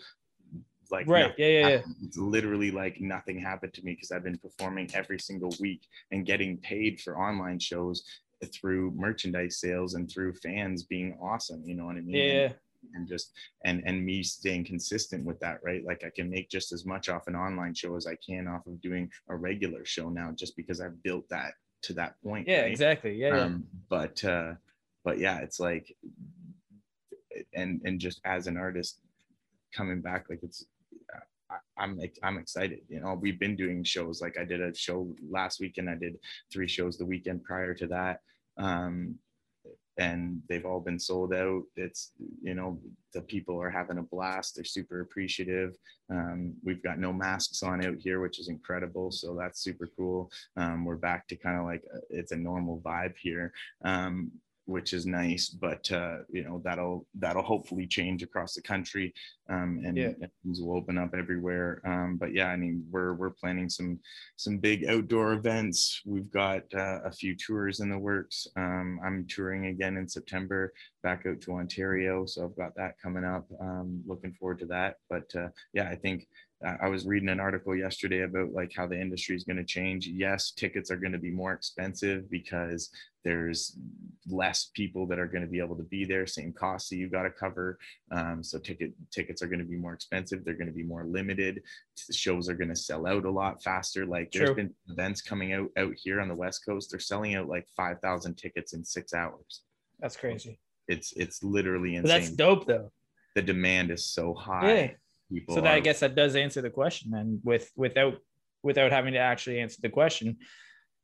Speaker 3: like
Speaker 2: right. yeah yeah, yeah.
Speaker 3: it's literally like nothing happened to me because i've been performing every single week and getting paid for online shows through merchandise sales and through fans being awesome you know what i mean
Speaker 2: yeah
Speaker 3: and, just and and me staying consistent with that right like i can make just as much off an online show as i can off of doing a regular show now just because i've built that to that point
Speaker 2: yeah
Speaker 3: right?
Speaker 2: exactly yeah, yeah.
Speaker 3: um but uh but yeah it's like and and just as an artist coming back like it's I, am I'm excited. You know, we've been doing shows. Like I did a show last weekend. I did three shows the weekend prior to that, um, and they've all been sold out. It's you know the people are having a blast. They're super appreciative. Um, we've got no masks on out here, which is incredible. So that's super cool. Um, we're back to kind of like a, it's a normal vibe here. Um, which is nice. But uh, you know that'll that'll hopefully change across the country, um, and,
Speaker 2: yeah.
Speaker 3: and things will open up everywhere. Um, but yeah, I mean we're we're planning some some big outdoor events. We've got uh, a few tours in the works. Um, I'm touring again in September back out to Ontario, so I've got that coming up. Um, looking forward to that. But uh, yeah, I think I was reading an article yesterday about like how the industry is going to change. Yes, tickets are going to be more expensive because there's less people that are going to be able to be there. Same costs that you've got to cover. Um, so ticket tickets are going to be more expensive. They're going to be more limited. Shows are going to sell out a lot faster. Like there's
Speaker 2: True.
Speaker 3: been events coming out out here on the West Coast. They're selling out like five thousand tickets in six hours.
Speaker 2: That's crazy.
Speaker 3: It's it's literally insane.
Speaker 2: But that's dope though.
Speaker 3: The demand is so high.
Speaker 2: Yeah.
Speaker 3: People
Speaker 2: so that, I guess that does answer the question. And with without without having to actually answer the question,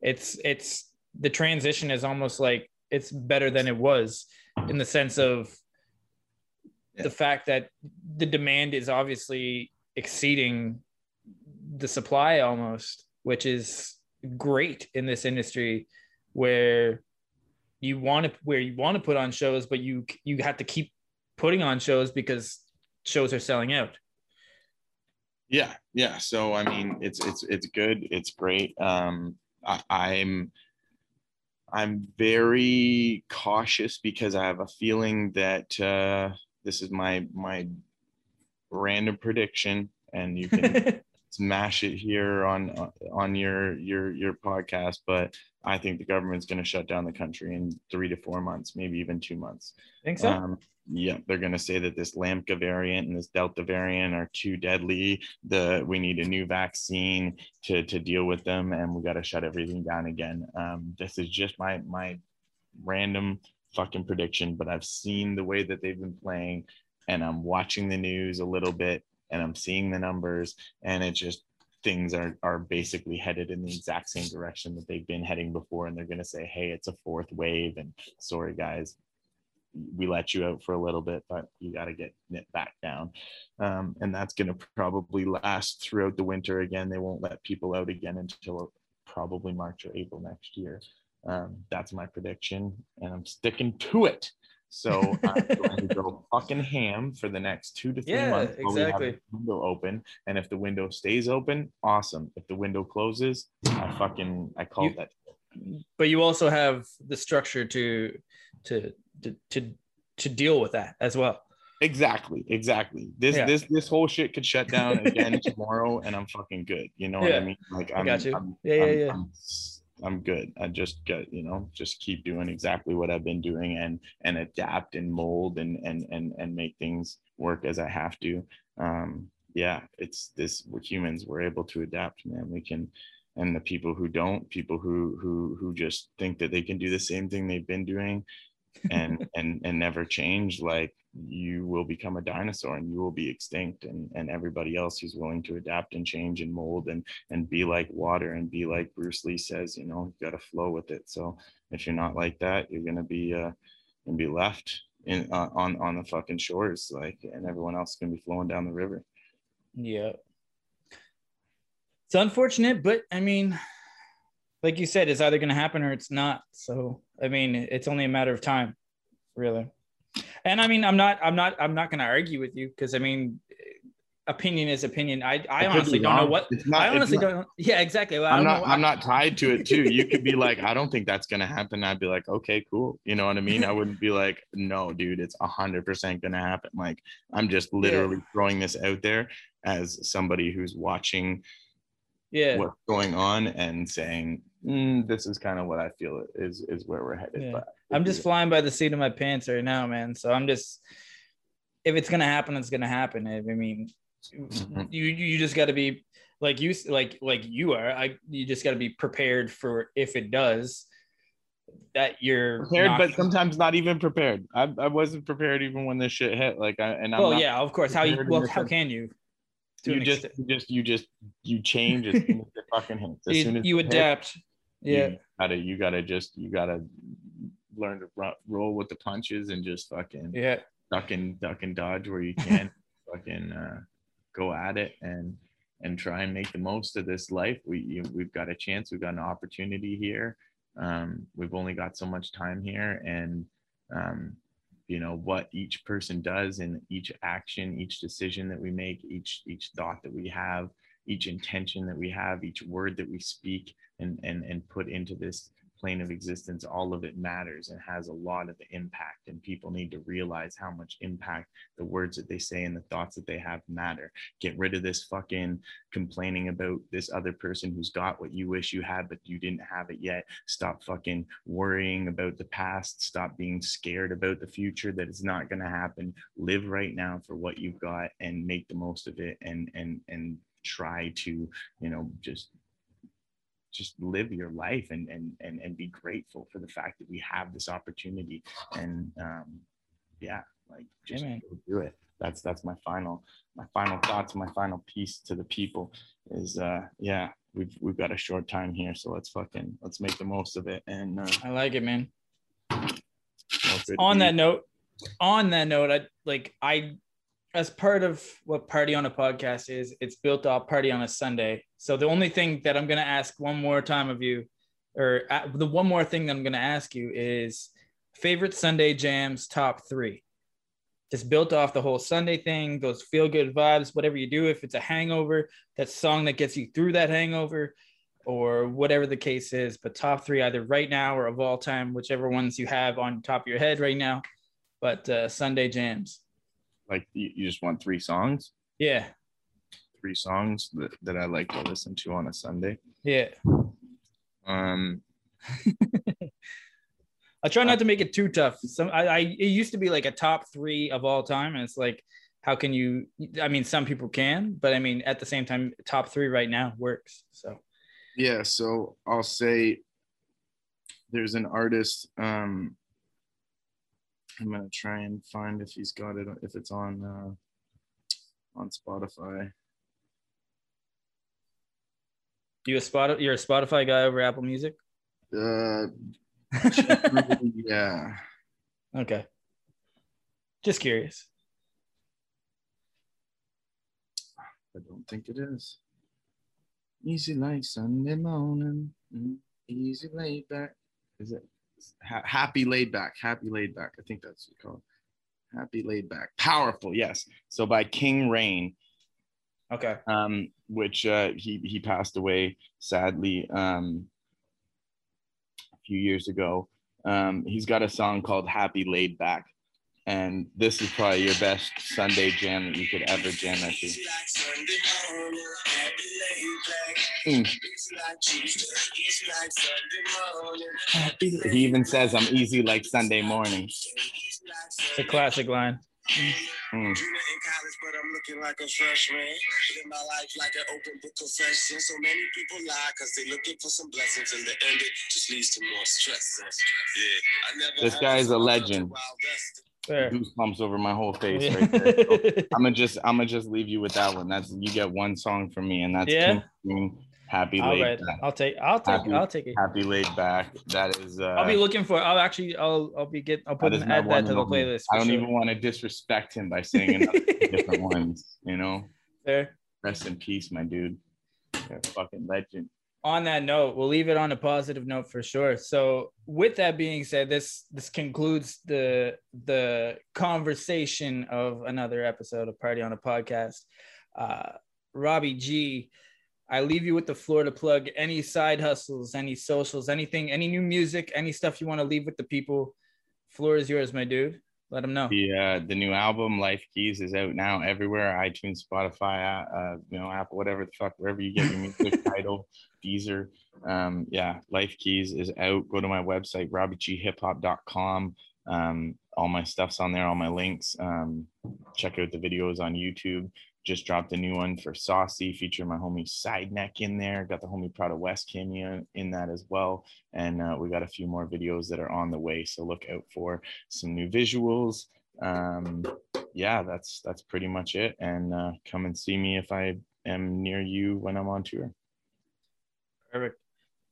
Speaker 2: it's it's the transition is almost like it's better than it was in the sense of
Speaker 3: Yeah.
Speaker 2: the fact that the demand is obviously exceeding the supply almost, which is great in this industry where you want to where you want to put on shows, but you you have to keep putting on shows because shows are selling out.
Speaker 3: Yeah yeah. So i mean it's it's it's good. It's great. Um I, i'm i'm very cautious because i have a feeling that uh this is my my random prediction and you can smash it here on on your your your podcast but i think the government's going to shut down the country in three to four months maybe even two months
Speaker 2: Think so?
Speaker 3: um, yeah, they're going to say that this Lambda variant and this Delta variant are too deadly. The we need a new vaccine to to deal with them, and we got to shut everything down again. Um, this is just my my random fucking prediction, but I've seen the way that they've been playing, and I'm watching the news a little bit, and I'm seeing the numbers, and it just things are are basically headed in the exact same direction that they've been heading before and they're going to say hey it's a fourth wave and sorry guys we let you out for a little bit, but you got to get it back down. Um, and that's going to probably last throughout the winter again. They won't let people out again until probably March or April next year. Um, that's my prediction, and I'm sticking to it. So I'm going to go fucking ham for the next two to three
Speaker 2: Yeah,
Speaker 3: months. while we have
Speaker 2: exactly.
Speaker 3: the window open, and if the window stays open, awesome. If the window closes, I fucking I call
Speaker 2: You-
Speaker 3: that.
Speaker 2: but you also have the structure to to to to, to deal with that as well.
Speaker 3: Exactly, exactly. This
Speaker 2: Yeah.
Speaker 3: this this whole shit could shut down again tomorrow, and I'm fucking good. You know what I mean? Like
Speaker 2: I
Speaker 3: I'm,
Speaker 2: got you.
Speaker 3: I'm,
Speaker 2: Yeah, yeah,
Speaker 3: I'm,
Speaker 2: yeah.
Speaker 3: I'm, I'm good. I just get you know just keep doing exactly what I've been doing and and adapt and mold and and and and make things work as I have to. Um, yeah, it's this. We're humans. We're able to adapt, man. We can. And the people who don't, people who who who just think that they can do the same thing they've been doing, and and and never change like you will become a dinosaur and you will be extinct and and everybody else who's willing to adapt and change and mold and and be like water and be like bruce lee says you know you got to flow with it so if you're not like that you're gonna be uh gonna be left in uh, on on the fucking shores like and everyone else is gonna be flowing down the river
Speaker 2: Yeah. It's unfortunate, but I mean, like you said, it's either going to happen or it's not. So, I mean, it's only a matter of time, really. And I mean, I'm not, I'm not, I'm not going to argue with you because I mean, opinion is opinion. I, I honestly don't know what.
Speaker 3: Not-
Speaker 2: I honestly
Speaker 3: not-
Speaker 2: don't. Yeah, exactly. Well,
Speaker 3: I'm not. I'm not tied to it too. You could be like, I don't think that's gonna happen. I'd be like, okay, cool. You know what I mean? I wouldn't be like, no, dude, it's a hundred percent gonna happen. Like, I'm just literally throwing this out there as somebody who's watching
Speaker 2: Yeah.
Speaker 3: what's going on and saying, mm, this is kind of what I feel is is where we're headed.
Speaker 2: Yeah.
Speaker 3: But
Speaker 2: I'm just flying by the seat of my pants right now, man. So I'm just, if it's gonna happen, it's gonna happen. I mean,
Speaker 3: Mhm.
Speaker 2: you you just got to be like you like like you are. I you just got to be prepared for if it does that you're
Speaker 3: prepared,
Speaker 2: not-
Speaker 3: but sometimes not even prepared. I, I wasn't prepared even when this shit hit. Like, I, and I'm
Speaker 2: well,
Speaker 3: not-
Speaker 2: yeah, of course. How you well, how
Speaker 3: sense-
Speaker 2: can you?
Speaker 3: You just, you just, you just, you change as soon as it fucking hits. As
Speaker 2: you,
Speaker 3: soon as
Speaker 2: you
Speaker 3: it hits,
Speaker 2: adapt. Yeah,
Speaker 3: you gotta you gotta just you gotta learn to ru- roll with the punches and just fucking
Speaker 2: yeah,
Speaker 3: duck and duck and dodge where you can. Fucking uh, go at it and and try and make the most of this life. We you, we've got a chance. We've got an opportunity here. Um, we've only got so much time here and um, you know what each person does and each action each decision that we make each each thought that we have each intention that we have each word that we speak and and and put into this plane of existence all of it matters and has a lot of impact and people need to realize how much impact the words that they say and the thoughts that they have matter. Get rid of this fucking complaining about this other person who's got what you wish you had but you didn't have it yet. Stop fucking worrying about the past. Stop being scared about the future that it's not going to happen. Live right now for what you've got and make the most of it and and and try to you know just just live your life and and and, and be grateful for the fact that we have this opportunity. And um yeah like just go do it. That's that's my final my final thoughts my final piece to the people is uh yeah we've we've got a short time here so let's fucking let's make the most of it. And uh
Speaker 2: I like it, man.
Speaker 3: well, good to
Speaker 2: on that note on that note i like i as part of what party on a podcast is it's built off party on a sunday so the only thing that i'm going to ask one more time of you or uh, the one more thing that i'm going to ask you is favorite sunday jams top three just built off the whole sunday thing those feel good vibes whatever you do if it's a hangover that song that gets you through that hangover or whatever the case is but top three either right now or of all time whichever ones you have on top of your head right now but uh, Sunday jams.
Speaker 3: Like you, you just want three songs
Speaker 2: Yeah,
Speaker 3: three songs that, that i like to listen to on a sunday
Speaker 2: yeah.
Speaker 3: um
Speaker 2: I try not to make it too tough. Some I, I it used to be like a top three of all time, and it's like, how can you? I mean, some people can, but I mean, at the same time, top three right now works. So
Speaker 3: Yeah, so I'll say there's an artist. Um, I'm gonna try and find if he's got it if it's on uh, on Spotify.
Speaker 2: you a spot you're a Spotify guy over Apple Music?
Speaker 3: Uh, yeah,
Speaker 2: okay. Just curious.
Speaker 3: I don't think it is. Easy like Sunday morning, mm, easy laid back. Is it ha- happy laid back? Happy laid back. I think that's what it's called. Happy laid back. Powerful, yes. So by King Rain.
Speaker 2: Okay.
Speaker 3: um, which uh, he he passed away sadly um, a few years ago. Um, he's got a song called "Happy Laid Back," and this is probably your best Sunday jam that you could ever jam that to. Mm. He even says, "I'm easy like Sunday morning."
Speaker 2: It's a classic line.
Speaker 3: Mm.
Speaker 4: Junior in college, but I'm looking like a freshman. Live my life like an open book confession. So many people lie because they looking for some blessings. In the end, it just leads to more stress. Yeah,
Speaker 3: This guy is a legend.
Speaker 4: Wild West.
Speaker 2: Fair.
Speaker 3: Goosebumps over my whole face right there. So I'm gonna just I'm gonna just leave you with that one. That's you get one song from me, and that's
Speaker 2: Yeah?
Speaker 3: King Green, Happy
Speaker 2: All
Speaker 3: Laid
Speaker 2: right.
Speaker 3: Back.
Speaker 2: I'll take I'll take
Speaker 3: Happy-
Speaker 2: I'll take it.
Speaker 3: Happy Laid Back. That is. Uh,
Speaker 2: I'll be looking for I'll actually I'll I'll be get I'll put an, add that to the playlist.
Speaker 3: I don't
Speaker 2: sure.
Speaker 3: even want to disrespect him by saying different ones. You know,
Speaker 2: Fair.
Speaker 3: rest in peace, my dude. You're a fucking legend.
Speaker 2: on that note, we'll leave it on a positive note for sure. So, with that being said, this this concludes the the conversation of another episode of Party on a Podcast. Uh, Robbie G, I leave you with the floor to plug any side hustles, any socials, anything, any new music, any stuff you want to leave with the people. Floor is yours, my dude. Let them know.
Speaker 3: The uh, the new album Life Keys is out now everywhere: iTunes, Spotify, uh, you know, Apple, whatever the fuck, wherever you get your music. Tidal, Deezer. Um, yeah, Life Keys is out. Go to my website, robbieghiphop.com. Um, all my stuff's on there, all my links. Um, check out the videos on YouTube. Just dropped a new one for Saucy, featuring my homie Side Neck in there. Got the homie Prada West cameo in that as well. And uh, we got a few more videos that are on the way. So look out for some new visuals. Um, yeah, that's that's pretty much it. And uh, come and see me if I am near you when I'm on tour.
Speaker 2: Perfect.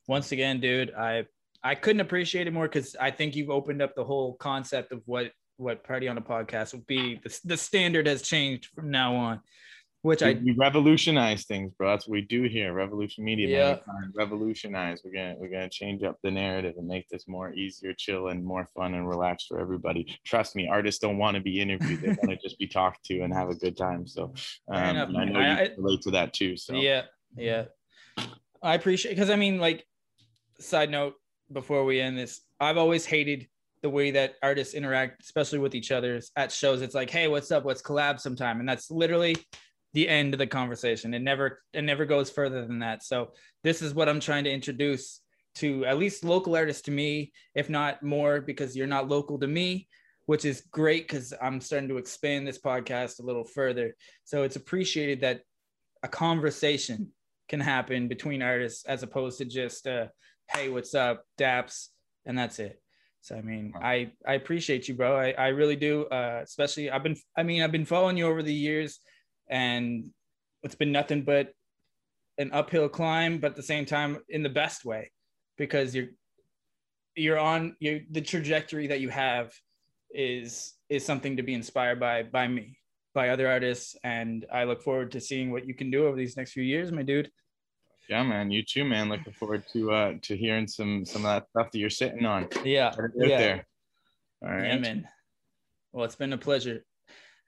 Speaker 2: Once again, dude, I I couldn't appreciate it more because I think you've opened up the whole concept of what what party on a podcast will be. The, the standard has changed from now on, which I
Speaker 3: we revolutionize things, bro. That's what we do here. Revolution Media,
Speaker 2: Yeah.
Speaker 3: Revolutionize. We're gonna we're gonna change up the narrative and make this more easier, chill, and more fun and relaxed for everybody. Trust me, artists don't want to be interviewed; they want to just be talked to and have a good time. So, um,
Speaker 2: enough,
Speaker 3: I know you
Speaker 2: I-
Speaker 3: can relate to that too. So,
Speaker 2: Yeah, yeah. I appreciate because I mean, like, side note before we end this, I've always hated the way that artists interact, especially with each other at shows. It's like, hey, what's up? Let's collab sometime, and that's literally the end of the conversation. It never it never goes further than that. So this is what I'm trying to introduce to at least local artists to me, if not more, because you're not local to me, which is great because I'm starting to expand this podcast a little further. So it's appreciated that a conversation can happen between artists as opposed to just uh hey what's up daps and that's it so i mean i i appreciate you bro. I, I really do uh especially i've been i mean i've been following you over the years and it's been nothing but an uphill climb but at the same time in the best way because you're you're on you the trajectory that you have is is something to be inspired by by me by other artists. And i look forward to seeing what you can do over these next few years my dude
Speaker 3: yeah, man. You too, man. Looking forward to uh to hearing some some of that stuff that you're sitting on.
Speaker 2: yeah yeah
Speaker 3: there. All right.
Speaker 2: yeah man well it's been a pleasure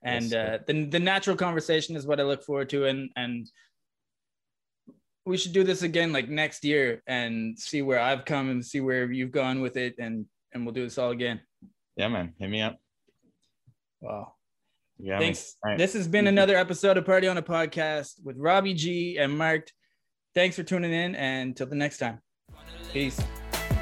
Speaker 2: and
Speaker 3: Yes,
Speaker 2: uh the, the natural conversation is what i look forward to and and we should do this again like next year and see where i've come and see where you've gone with it and and we'll do this all again
Speaker 3: Yeah, man. Hit me up.
Speaker 2: wow
Speaker 3: Yeah.
Speaker 2: Thanks.
Speaker 3: Right.
Speaker 2: This has been another episode of Party on a Podcast with Robbie G and Mark. Thanks for tuning in, and till the next time. Peace.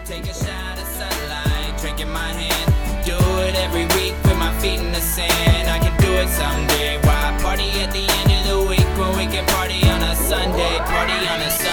Speaker 5: Take a shot of sunlight, my hand. Do it every week with my feet in the sand. I can do it someday.
Speaker 2: Why party at the end of the week when we can party on a Sunday? Party on a Sunday.